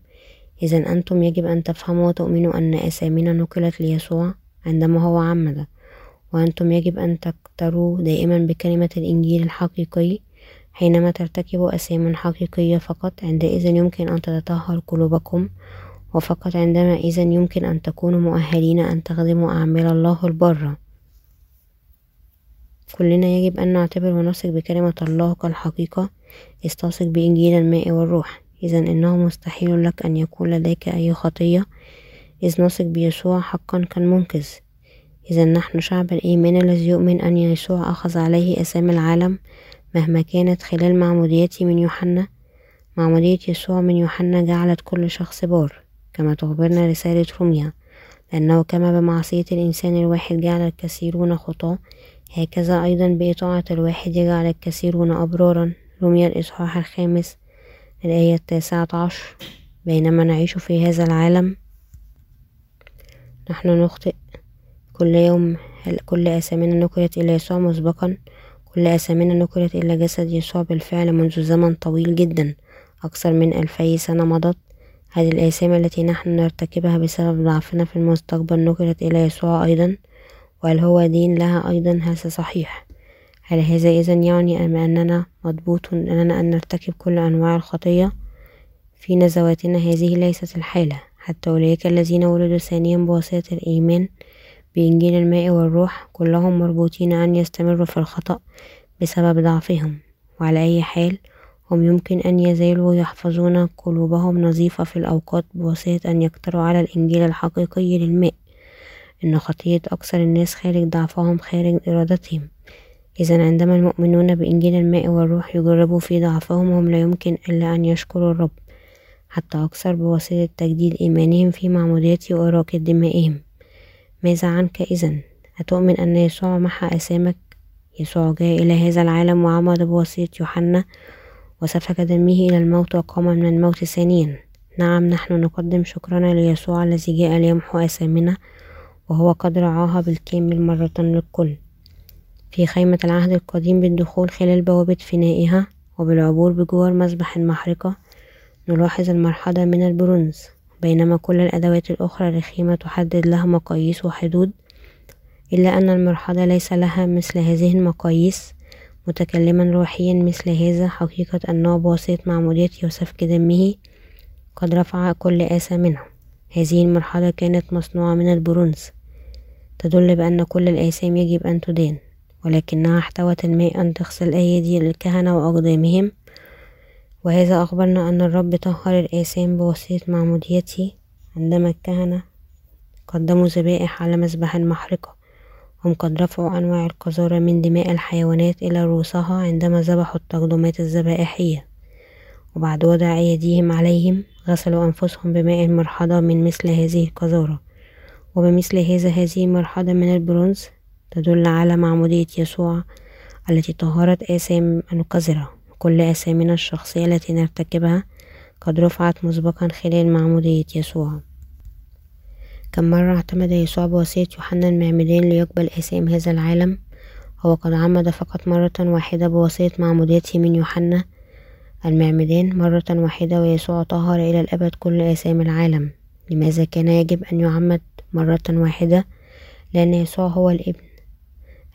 إذا أنتم يجب أن تفهموا وتؤمنوا أن أسامينا نقلت ليسوع عندما هو عمد. وأنتم يجب أن تكتروا دائما بكلمة الإنجيل الحقيقي حينما ترتكبوا أسام حقيقية فقط عندئذ يمكن أن تتطهر قلوبكم وفقط عندما إذن يمكن أن تكونوا مؤهلين أن تخدموا أعمال الله البرة كلنا يجب أن نعتبر ونثق بكلمة الله كالحقيقة استثق بإنجيل الماء والروح. إذا إنه مستحيل لك أن يكون لديك أي خطية إذ نثق بيسوع حقا كالمنقذ. إذا نحن شعب الإيمان الذي يؤمن أن يسوع أخذ عليه أسامي العالم مهما كانت خلال معموديتي من يوحنا معمودية يسوع من يوحنا جعلت كل شخص بار كما تخبرنا رسالة روميا لأنه كما بمعصية الإنسان الواحد جعل الكثيرون خطاة هكذا أيضا بإطاعة الواحد يجعل الكثيرون أبرارا. روميا الإصحاح الخامس الآية التاسعة عشر بينما نعيش في هذا العالم نحن نخطئ. كل يوم كل أسامينا نقلت إلى يسوع مسبقا. كل أسامينا نقلت إلى جسد يسوع بالفعل منذ زمن طويل جدا. أكثر من ألفي سنة مضت. هذه الآثام التي نحن نرتكبها بسبب ضعفنا في المستقبل نقلت إلى يسوع أيضا. وهل هو دين لها أيضا؟ هذا صحيح. هل هذا إذا يعني أننا مضبوط أننا أن نرتكب كل أنواع الخطية في نزواتنا؟ هذه ليست الحالة. حتى أولئك الذين ولدوا ثانيا بواسطة الإيمان بإنجيل الماء والروح كلهم مربوطين أن يستمروا في الخطأ بسبب ضعفهم. وعلى أي حال هم يمكن أن يزالوا يحفظون قلوبهم نظيفة في الأوقات بواسطة أن يقتروا على الإنجيل الحقيقي للماء. إن خطية أكثر الناس خارج ضعفهم خارج إرادتهم. إذا عندما المؤمنون بإنجيل الماء والروح يجربوا في ضعفهم هم لا يمكن إلا أن يشكروا الرب حتى أكثر بواسطة تجديد إيمانهم في معمودية وإراقة دمائهم. ماذا عنك إذا أتؤمن أن يسوع محى أسامك؟ يسوع جاء إلى هذا العالم وعمد بواسطة يوحنا وسفك دمه إلى الموت وقام من الموت ثانيا. نعم نحن نقدم شكرنا ليسوع الذي جاء ليمحو أسامنا وهو قد رعاها بالكامل مرة للكل. في خيمة العهد القديم بالدخول خلال بوابة فنائها وبالعبور بجوار مسبح المحرقة نلاحظ المرحلة من البرونز. بينما كل الأدوات الأخرى الرخيمة تحدد لها مقاييس وحدود إلا أن المرحلة ليس لها مثل هذه المقاييس متكلما روحيا مثل هذا حقيقة أنه بواسطة معمودية وسفك دمه قد رفع كل آسى منه. هذه المرحلة كانت مصنوعة من البرونز تدل بأن كل الآثام يجب أن تدان ولكنها احتوت الماء أن تغسل أيدي الكهنة وأقدامهم وهذا أخبرنا أن الرب طهر الآثام بواسطة معموديته عندما الكهنة قدموا ذبائح على مذبح المحرقة هم قد رفعوا أنواع القذارة من دماء الحيوانات إلى رؤوسها عندما ذبحوا التقدمات الذبائحية. وبعد وضع أيديهم عليهم غسلوا أنفسهم بماء مرحضة من مثل هذه القذارة. وبمثل هذا هذه المرحلة من البرونز تدل على معمودية يسوع التي طهرت آثام القذرة كل آثامنا الشخصية التي نرتكبها قد رفعت مسبقا خلال معمودية يسوع كم مرة اعتمد يسوع بواسطة يوحنا المعمدان ليقبل آثام هذا العالم؟ هو قد عمد فقط مرة واحدة بواسطة معموديته من يوحنا المعمدان مرة واحدة ويسوع طهر إلى الأبد كل آثام العالم. لماذا كان يجب أن يعمد مرة واحدة؟ لأن يسوع هو الابن.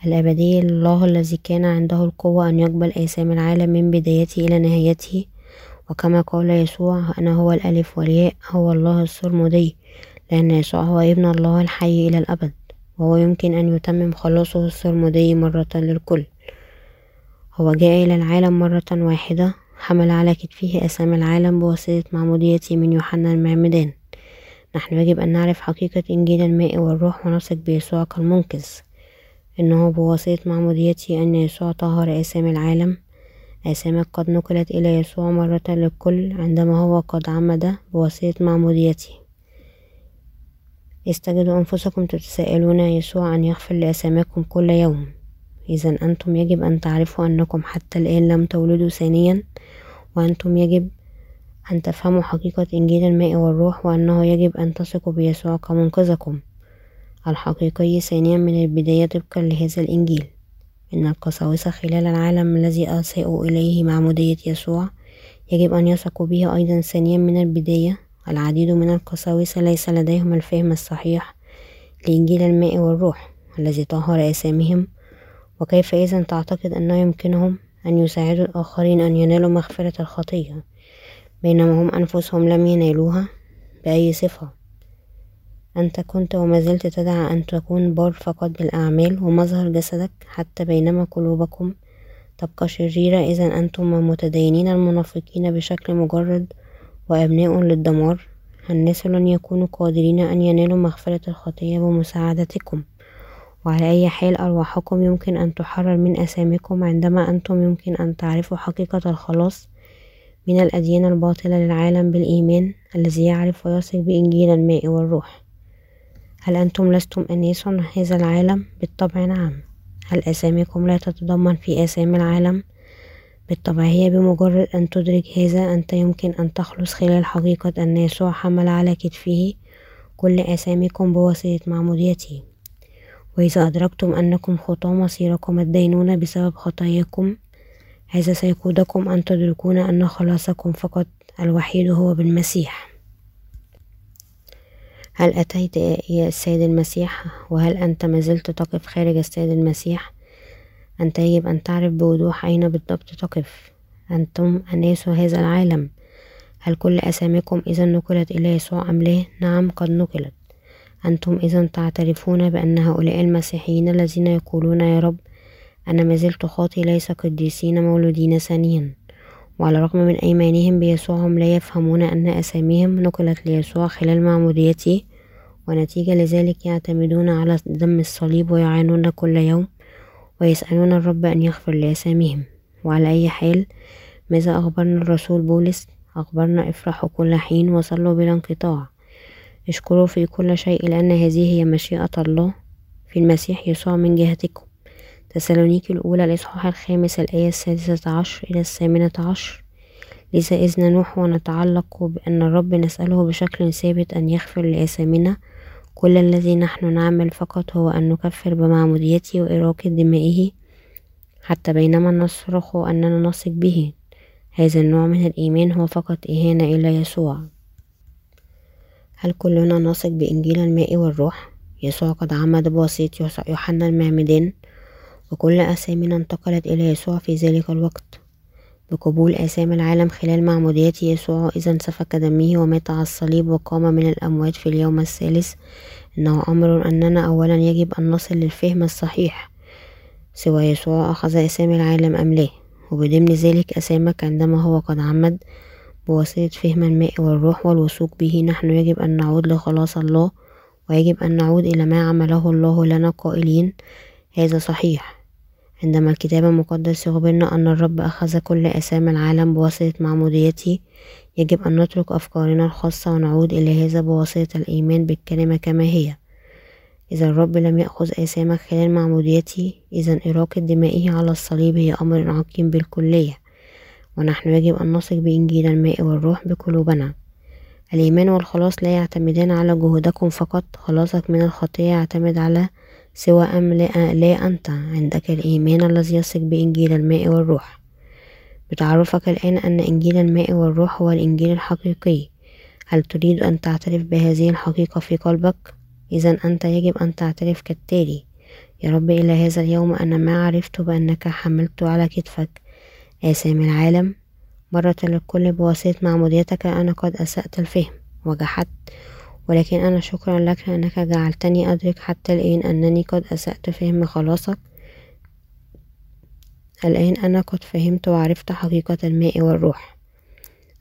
الأبدي الله الذي كان عنده القوة أن يقبل آثام العالم من بدايته إلى نهايته. وكما قال يسوع أنا هو الألف والياء هو الله السرمدي. لأن يسوع هو ابن الله الحي إلى الأبد وهو يمكن أن يتمم خلاصه السرمدي مرة للكل. هو جاء إلى العالم مرة واحدة حمل على كتفه أسام العالم بواسطة معموديته من يوحنا المعمدان. نحن يجب أن نعرف حقيقة إنجيل الماء والروح ونثق بيسوع كالمنقذ. إنه بواسطة معموديته أن يسوع طهر آثام العالم. آثامك قد نقلت إلى يسوع مرة للكل عندما هو قد عمد بواسطة معموديته استجدوا أنفسكم تتساءلون يسوع أن يغفر لأساميكم كل يوم. إذا أنتم يجب أن تعرفوا أنكم حتى الآن لم تولدوا ثانيا وأنتم يجب أن تفهموا حقيقة إنجيل الماء والروح وأنه يجب أن تثقوا بيسوع كمنقذكم. الحقيقي ثانيا من البداية طبقا لهذا الإنجيل. إن القساوسة خلال العالم الذي أساءوا إليه معمودية يسوع يجب أن يثقوا به أيضا ثانيا من البداية. العديد من القساوسة ليس لديهم الفهم الصحيح لإنجيل الماء والروح الذي طهر آثامهم وكيف إذا تعتقد أنه يمكنهم أن يساعدوا الآخرين أن ينالوا مغفرة الخطية بينما هم أنفسهم لم ينالوها بأي صفة. أنت كنت وما زلت تدعى أن تكون بار فقط بالأعمال ومظهر جسدك حتى بينما قلوبكم تبقى شريرة. إذا أنتم المتدينين المنافقين بشكل مجرد وأبناء للدمار. الناس لن يكونوا قادرين أن ينالوا مغفرة الخطية بمساعدتكم. وعلى أي حال أرواحكم يمكن أن تحرر من أساميكم عندما أنتم يمكن أن تعرفوا حقيقة الخلاص من الأديان الباطلة للعالم بالإيمان الذي يعرف ويثق بإنجيل الماء والروح. هل أنتم لستم أناس هذا العالم؟ بالطبع نعم هل أساميكم لا تتضمن في أسامي العالم؟ بالطبع هي بمجرد أن تدرك هذا أنت يمكن أن تخلص خلال حقيقة أن يسوع حمل على كتفه كل أساميكم بواسطة معموديته وإذا أدركتم أنكم خطاة مصيركم الدينونة بسبب خطاياكم هذا سيقودكم أن تدركون أن خلاصكم فقط الوحيد هو بالمسيح هل أتيت يا السيد المسيح؟ وهل أنت ما زلت تقف خارج السيد المسيح؟ أنت يجب أن تعرف بوضوح أين بالضبط تقف. أنتم أناس هذا العالم. هل كل أساميكم إذا نقلت إلى يسوع أم لا؟ نعم قد نقلت. أنتم إذا تعترفون بأن هؤلاء المسيحيين الذين يقولون يا رب أنا ما زلت خاطي ليس قديسين مولودين ثانيا. وعلى الرغم من أيمانهم بيسوع هم لا يفهمون أن أساميهم نقلت ليسوع خلال معموديته ونتيجة لذلك يعتمدون على دم الصليب ويعانون كل يوم ويسألون الرب أن يغفر لأساميهم. وعلى أي حال ماذا أخبرنا الرسول بولس؟ أخبرنا افرحوا كل حين وصلوا بلا انقطاع. اشكروا في كل شيء لأن هذه هي مشيئة الله. في المسيح يسوع من جهتكم. تسالونيكي الأولى الإصحاح الخامس الآية السادسة عشر إلى الثامنة عشر. لذا إذ ننوح ونتعلق بأن الرب نسأله بشكل ثابت أن يغفر لآثامنا. كل الذي نحن نعمل فقط هو أن نكفر بمعموديته وإراقة دمائه حتى بينما نصرخ أننا نثق به. هذا النوع من الإيمان هو فقط إهانة إلى يسوع. هل كلنا نثق بإنجيل الماء والروح؟ يسوع قد عمد بواسطة يوحنا المعمدان. وكل أسامينا انتقلت إلى يسوع في ذلك الوقت. بقبول آثام العالم خلال معمودية يسوع إذا سفك دمه ومات على الصليب وقام من الأموات في اليوم الثالث إنه أمر أننا أولا يجب أن نصل للفهم الصحيح. سوى يسوع أخذ آثام العالم أم لا؟ وبضمن ذلك أسامك عندما هو قد عمد بواسطة فهم الماء والروح والوثوق به نحن يجب أن نعود لخلاص الله ويجب أن نعود إلى ما عمله الله لنا قائلين هذا صحيح. عندما الكتاب المقدس يخبرنا أن الرب أخذ كل أسام العالم بواسطة معموديته يجب أن نترك أفكارنا الخاصة ونعود إلى هذا بواسطة الإيمان بالكلمة كما هي. إذا الرب لم يأخذ آثامك خلال معموديته إذا إراقة دمائه على الصليب هي أمر عقيم بالكلية ونحن يجب أن نثق بإنجيل الماء والروح بقلوبنا. الإيمان والخلاص لا يعتمدان على جهودكم فقط خلاصك من الخطية يعتمد على سوى أم لا أنت عندك الإيمان الذي يثق بإنجيل الماء والروح. بتعرفك الآن أن إنجيل الماء والروح هو الإنجيل الحقيقي. هل تريد أن تعترف بهذه الحقيقة في قلبك؟ إذا أنت يجب أن تعترف كالتالي. يا رب إلى هذا اليوم أنا ما عرفت بأنك حملت على كتفك. آثام العالم مرة للكل بواسطة معموديتك أنا قد أسأت الفهم. وجحدت ولكن أنا شكرا لك لأنك جعلتني أدرك حتى الآن أنني قد أسأت فهم خلاصك. الآن أنا قد فهمت وعرفت حقيقة الماء والروح.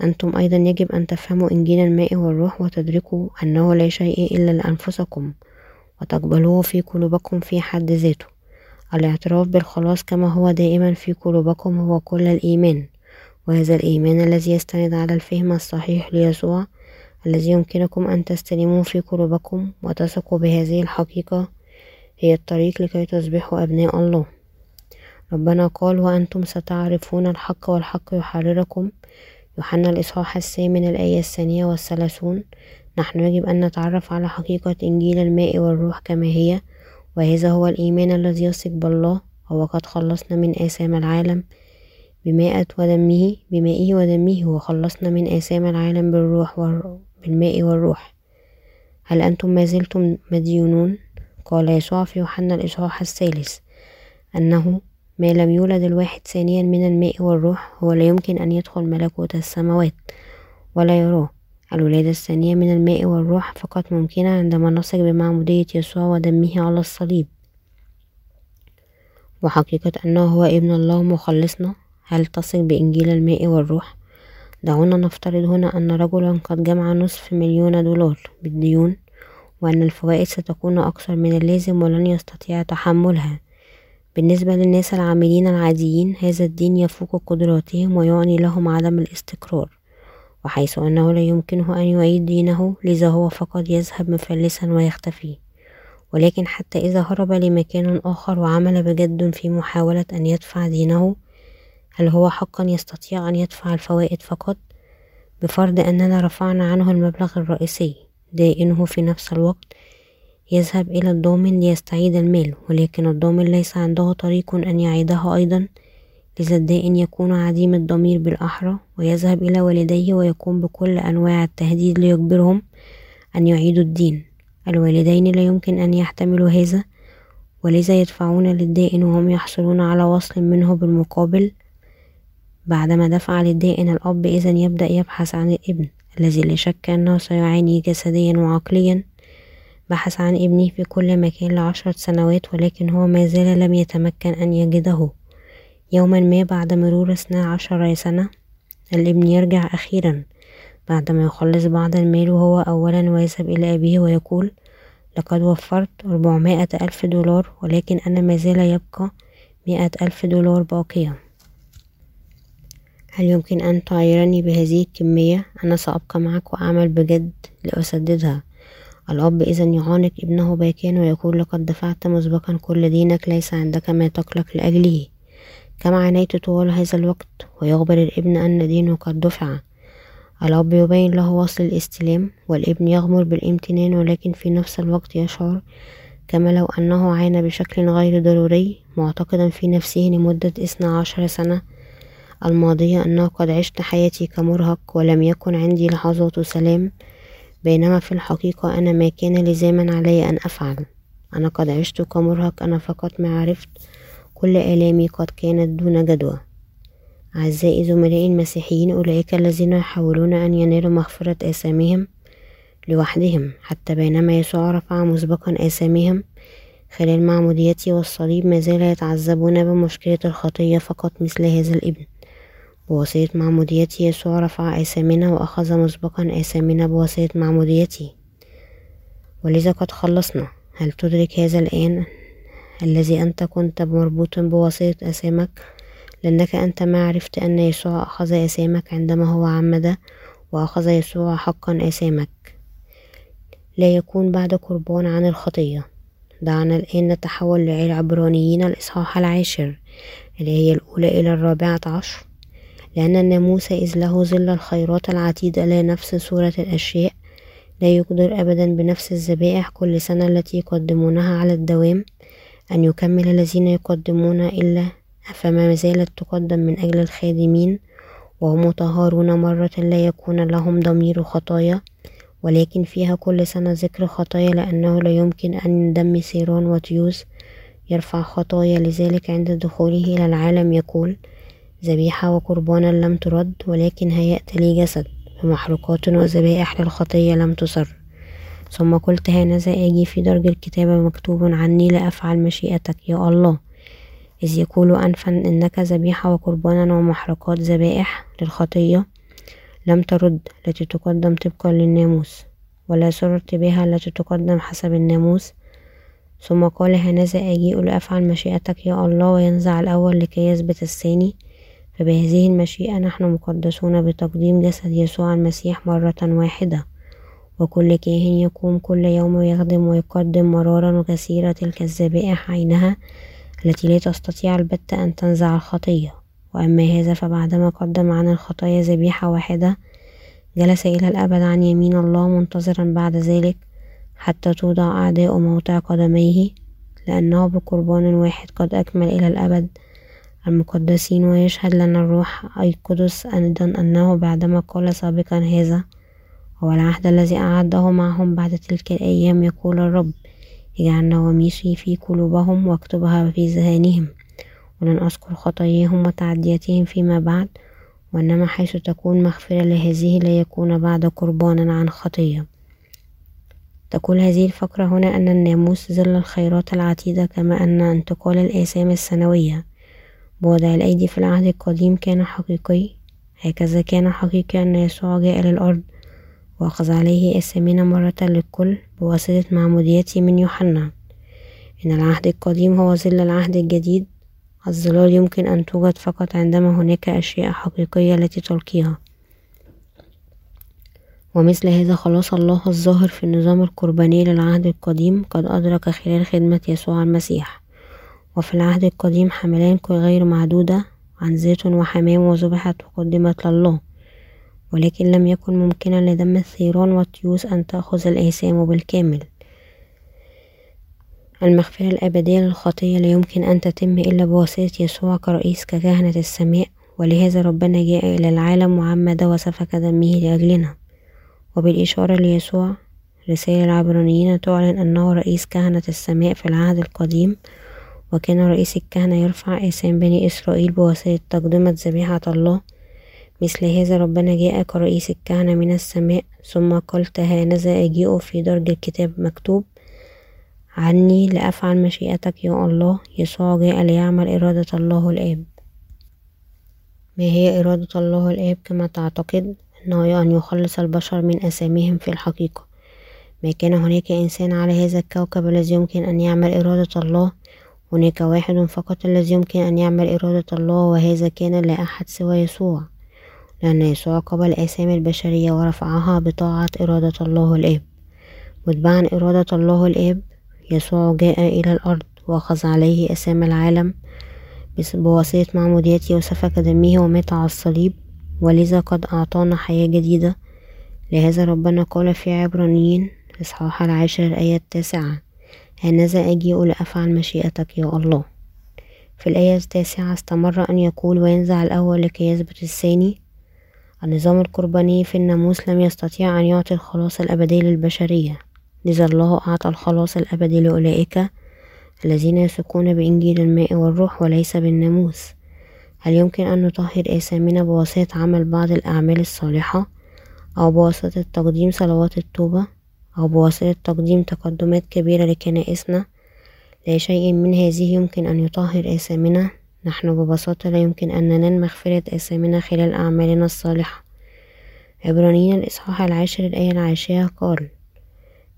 أنتم أيضا يجب أن تفهموا إنجيل الماء والروح وتدركوا أنه لا شيء إلا لأنفسكم وتقبلوه في قلوبكم في حد ذاته. الاعتراف بالخلاص كما هو دائما في قلوبكم هو كل الإيمان وهذا الإيمان الذي يستند على الفهم الصحيح ليسوع الذي يمكنكم أن تستلموه في قلوبكم وتثقوا بهذه الحقيقة هي الطريق لكي تصبحوا أبناء الله. ربنا قال وأنتم ستعرفون الحق والحق يحرركم. يوحنا الإصحاح الثامن الآية الثانية والثلاثون. نحن يجب أن نتعرف على حقيقة إنجيل الماء والروح كما هي وهذا هو الإيمان الذي يثق بالله هو قد خلصنا من آثام العالم بماء ودمه بمائه ودمه وخلصنا من آثام العالم بالروح بالماء والروح. هل أنتم ما زلتم مديونون؟ قال يسوع في يوحنا الإصحاح الثالث أنه ما لم يولد الواحد ثانيا من الماء والروح هو لا يمكن أن يدخل ملكوت السماوات ولا يراه. الولادة الثانية من الماء والروح فقط ممكنة عندما نثق بمعمودية يسوع ودمه على الصليب. وحقيقة أنه هو ابن الله مخلصنا هل تثق بإنجيل الماء والروح؟ دعونا نفترض هنا أن رجلا قد جمع نصف مليون دولار بالديون وأن الفوائد ستكون أكثر من اللازم ولن يستطيع تحملها. بالنسبة للناس العاملين العاديين هذا الدين يفوق قدراتهم ويعني لهم عدم الاستقرار وحيث أنه لا يمكنه أن يعيد دينه لذا هو فقط يذهب مفلسا ويختفي. ولكن حتى إذا هرب لمكان آخر وعمل بجد في محاولة أن يدفع دينه هل هو حقا يستطيع أن يدفع الفوائد فقط؟ بفرض أننا رفعنا عنه المبلغ الرئيسي دائنه في نفس الوقت يذهب إلى الضامن ليستعيد المال ولكن الضامن ليس عنده طريق أن يعيده أيضا لذا الدائن يكون عديم الضمير بالأحرى ويذهب إلى والديه ويقوم بكل أنواع التهديد ليجبرهم أن يعيدوا الدين. الوالدين لا يمكن أن يحتملوا هذا ولذا يدفعون للدائن وهم يحصلون على وصل منه بالمقابل بعدما دفع للدائن الأب إذا يبدأ يبحث عن الابن الذي لا شك أنه سيعاني جسديا وعقليا. بحث عن ابنه في كل مكان لعشرة سنوات ولكن هو ما زال لم يتمكن أن يجده. يوما ما بعد مرور اثنا عشر سنة الابن يرجع أخيرا. بعدما يخلص بعض المال وهو أولا ويذهب إلى أبيه ويقول لقد وفرت أربعمائة ألف دولار ولكن أنا ما زال يبقى مائة ألف دولار باقية هل يمكن أن تعيرني بهذه الكمية؟ أنا سأبقى معك وأعمل بجد لأسددها. الأب إذا يعانق ابنه باكيا ويقول لقد دفعت مسبقا كل دينك ليس عندك ما تقلق لأجله. كم عانيت طوال هذا الوقت ويخبر الابن أن دينه قد دفع. الأب يبين له وصل الاستلام والابن يغمر بالامتنان ولكن في نفس الوقت يشعر كما لو أنه عانى بشكل غير ضروري معتقدا في نفسه لمدة اثنا عشر سنة الماضية أنه قد عشت حياتي كمرهق ولم يكن عندي لحظات سلام بينما في الحقيقة أنا ما كان لزاما علي أن أفعل. أنا قد عشت كمرهق أنا فقط ما عرفت كل آلامي قد كانت دون جدوى. أعزائي زملائي المسيحيين أولئك الذين يحاولون أن ينالوا مغفرة آثامهم لوحدهم حتى بينما يسوع رفع مسبقا آثامهم خلال معموديته والصليب ما زال يتعذبون بمشكلة الخطية فقط مثل هذا الابن. بواسطة معموديته يسوع رفع آثامنا وأخذ مسبقا آثامنا بواسطة معموديته ولذا قد خلصنا. هل تدرك هذا الآن الذي أنت كنت مربوط بواسطة آثامك؟ لأنك أنت ما عرفت أن يسوع أخذ آثامك عندما هو عمد وأخذ يسوع حقا آثامك. لا يكون بعد قربان عن الخطية. دعنا الآن نتحول للعبرانيين الإصحاح العاشر اللي هي الأولى إلى الرابعة عشر. لأن الناموس إذ له ظل الخيرات العتيدة لا نفس صورة الأشياء لا يقدر أبدا بنفس الذبائح كل سنة التي يقدمونها على الدوام أن يكمل الذين يقدمون إلا فما زالت تقدم من أجل الخادمين وهم مطهرون مرة لا يكون لهم ضمير خطايا ولكن فيها كل سنة ذكر خطايا لأنه لا يمكن أن دم سيران وتيوس يرفع خطايا لذلك عند دخوله إلى العالم يقول ذبيحة وقربانا لم ترد ولكن هيأت لي جسد بمحروقات وذبائح للخطية لم تصر. ثم قلت هانذا آجي في درج الكتابة مكتوب عني لأفعل مشيئتك يا الله. إذ يقول أنفا إنك ذبيحة وقربانا ومحرقات ذبائح للخطية لم ترد التي تقدم طبقا للناموس ولا سررت بها التي تقدم حسب الناموس. ثم قال هنذا أجيء لأفعل مشيئتك يا الله وينزع الأول لكي يثبت الثاني. فبهذه المشيئة نحن مقدسون بتقديم جسد يسوع المسيح مرة واحدة. وكل كاهن يقوم كل يوم ويخدم ويقدم مرارا وكثيرة تلك الذبائح عينها التي لا تستطيع البتة أن تنزع الخطية. وأما هذا فبعدما قدم عن الخطايا ذبيحة واحدة جلس إلى الأبد عن يمين الله منتظرا بعد ذلك حتى توضع أعداء موضع قدميه لأنه بقربان واحد قد أكمل إلى الأبد المقدسين ويشهد لنا الروح أي القدس أيضا أنه بعدما قال سابقا هذا هو العهد الذي أعده معهم بعد تلك الأيام يقول الرب اجعل نواميسي في قلوبهم واكتبها في ذهانهم ولن أذكر خطاياهم وتعدياتهم فيما بعد وإنما حيث تكون مغفرة لهذه لا يكون بعد قربانا عن خطية تقول هذه الفقرة هنا أن الناموس ظل الخيرات العتيدة كما أن انتقال الآثام السنوية. بوضع الأيدي في العهد القديم كان حقيقي هكذا كان حقيقي أن يسوع جاء للأرض وأخذ عليه آثامنا مرة للكل بواسطة معموديته من يوحنا. إن العهد القديم هو ظل العهد الجديد الظلال يمكن أن توجد فقط عندما هناك أشياء حقيقية التي تلقيها. ومثل هذا خلاص الله الظاهر في النظام القرباني للعهد القديم قد أدرك خلال خدمة يسوع المسيح. وفي العهد القديم حملان غير معدودة عن زيت وحمام وذبحت وقدمت لله ولكن لم يكن ممكنا لدم الثيران والتيوس أن تأخذ الآثام بالكامل. المغفرة الأبدية للخطية لا يمكن أن تتم إلا بواسطة يسوع كرئيس ككهنة السماء ولهذا ربنا جاء إلى العالم وعمد وسفك دمه لأجلنا. وبالإشارة ليسوع رسالة العبرانيين تعلن أنه رئيس كهنة السماء في العهد القديم وكان رئيس الكهنة يرفع آثام بني إسرائيل بواسطة تقدمة ذبيحة الله. مثل هذا ربنا جاء كرئيس الكهنة من السماء ثم قلت هانذا أجيء في درج الكتاب مكتوب عني لأفعل مشيئتك يا الله يسوع جاء ليعمل إرادة الله الآب. ما هي إرادة الله الآب؟ كما تعتقد أنه أن يخلص البشر من أساميهم في الحقيقة. ما كان هناك إنسان على هذا الكوكب الذي يمكن أن يعمل إرادة الله؟ هناك واحد فقط الذي يمكن أن يعمل إرادة الله وهذا كان لا أحد سوى يسوع. لأن يسوع قبل آثام البشرية ورفعها بطاعة إرادة الله الآب. متبعا إرادة الله الآب يسوع جاء إلى الأرض وأخذ عليه أسام العالم بواسطة معموديته وسفك دمه ومات على الصليب. ولذا قد أعطانا حياة جديدة. لهذا ربنا قال في عبرانيين إصحاح العاشر الآية التاسعة هانذا أجيء لأفعل مشيئتك يا الله. في الآية التاسعة استمر أن يقول وينزع الأول لكي يثبت الثاني. النظام القرباني في الناموس لم يستطيع أن يعطي الخلاص الأبدي للبشرية. لذا الله أعطى الخلاص الأبدي لأولئك الذين يثقون بإنجيل الماء والروح وليس بالناموس. هل يمكن أن نطهر آثامنا بواسطة عمل بعض الأعمال الصالحة أو بواسطة تقديم صلوات التوبة؟ أو بواسطة تقديم تقدمات كبيرة لكنائسنا لا شيء من هذه يمكن أن يطهر آثامنا. نحن ببساطة لا يمكن أن ننال مغفرة آثامنا خلال أعمالنا الصالحة. عبرانيين الإصحاح العاشر الآية العاشرة قال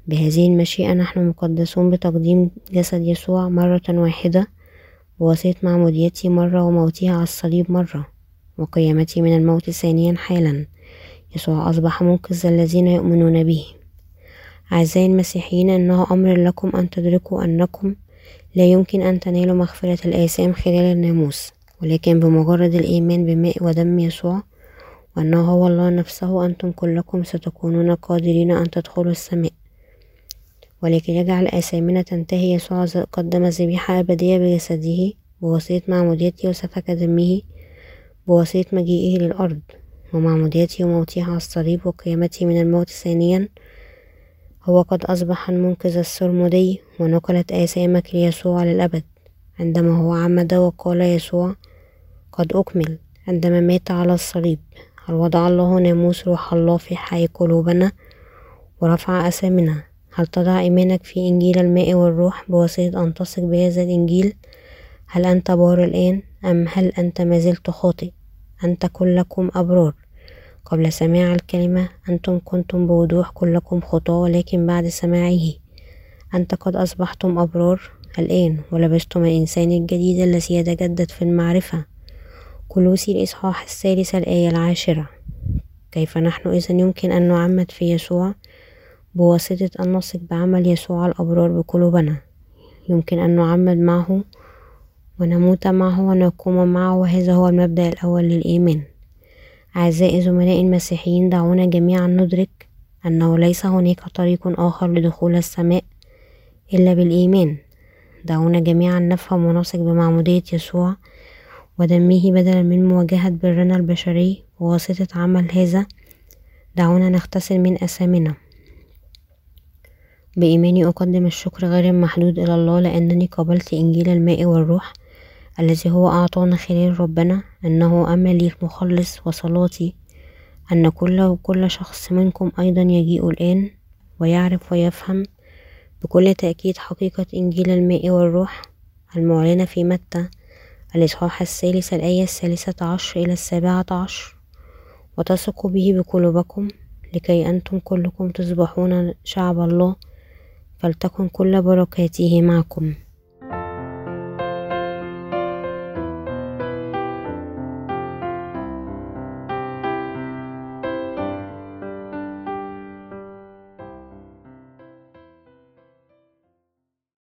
بهذه المشيئة نحن مقدسون بتقديم جسد يسوع مرة واحدة بواسطة معموديته مرة وموته على الصليب مرة وقيامته من الموت ثانيا حالا. يسوع أصبح منقذ الذين يؤمنون به. أعزائي المسيحيين إنه أمر لكم أن تدركوا أنكم لا يمكن أن تنالوا مغفرة الآثام خلال الناموس ولكن بمجرد الإيمان بماء ودم يسوع وأنه هو الله نفسه أنتم كلكم ستكونون قادرين أن تدخلوا السماء. ولكن يجعل آثامنا تنتهي يسوع قدم ذبيحة أبدية بجسده بواسطة معموديته وسفك دمه بواسطة مجيئه للأرض ومعموديته وموته على الصليب وقيامته من الموت ثانيا. هو قد أصبح المنقذ السرمدي ونقلت آثامك ليسوع للأبد. عندما هو عمد وقال يسوع قد أكمل عندما مات على الصليب. هل وضع الله ناموس روح الله في حي قلوبنا؟ ورفع أثامنا هل تضع إيمانك في إنجيل الماء والروح بواسطة أن تثق بهذا الإنجيل؟ هل أنت بار الآن؟ أم هل أنت ما زلت خاطئ؟ أنت كلكم أبرار. قبل سماع الكلمة أنتم كنتم بوضوح كلكم خطاة ولكن بعد سماعه. أنت قد أصبحتم أبرار الآن ولبستم الإنسان الجديد الذي يتجدد في المعرفة. كلوسي الإصحاح الثالث الآية العاشرة. كيف نحن إذا يمكن أن نعمد في يسوع؟ بواسطة أن نثق بعمل يسوع الأبرار بقلوبنا. يمكن أن نعمد معه ونموت معه ونقوم معه. وهذا هو المبدأ الأول للإيمان. أعزائي زملائي المسيحيين دعونا جميعا ندرك أنه ليس هناك طريق آخر لدخول السماء إلا بالإيمان. دعونا جميعا نفهم ونثق بمعمودية يسوع ودمه بدلا من مواجهة برنا البشري بواسطة عمل هذا. دعونا نغتسل من أثامنا بإيماني أقدم الشكر غير المحدود إلى الله لأنني قبلت إنجيل الماء والروح. الذي هو أعطانا خلال ربنا أنه أملي المخلص وصلاتي أن كل وكل شخص منكم أيضا يجيء الآن ويعرف ويفهم بكل تأكيد حقيقة إنجيل الماء والروح المعلنة في متى الإصحاح الثالث الآية الثالثة عشر إلى السابعة عشر. وتثقوا به بقلوبكم لكي أنتم كلكم تصبحون شعب الله فلتكن كل بركاته معكم.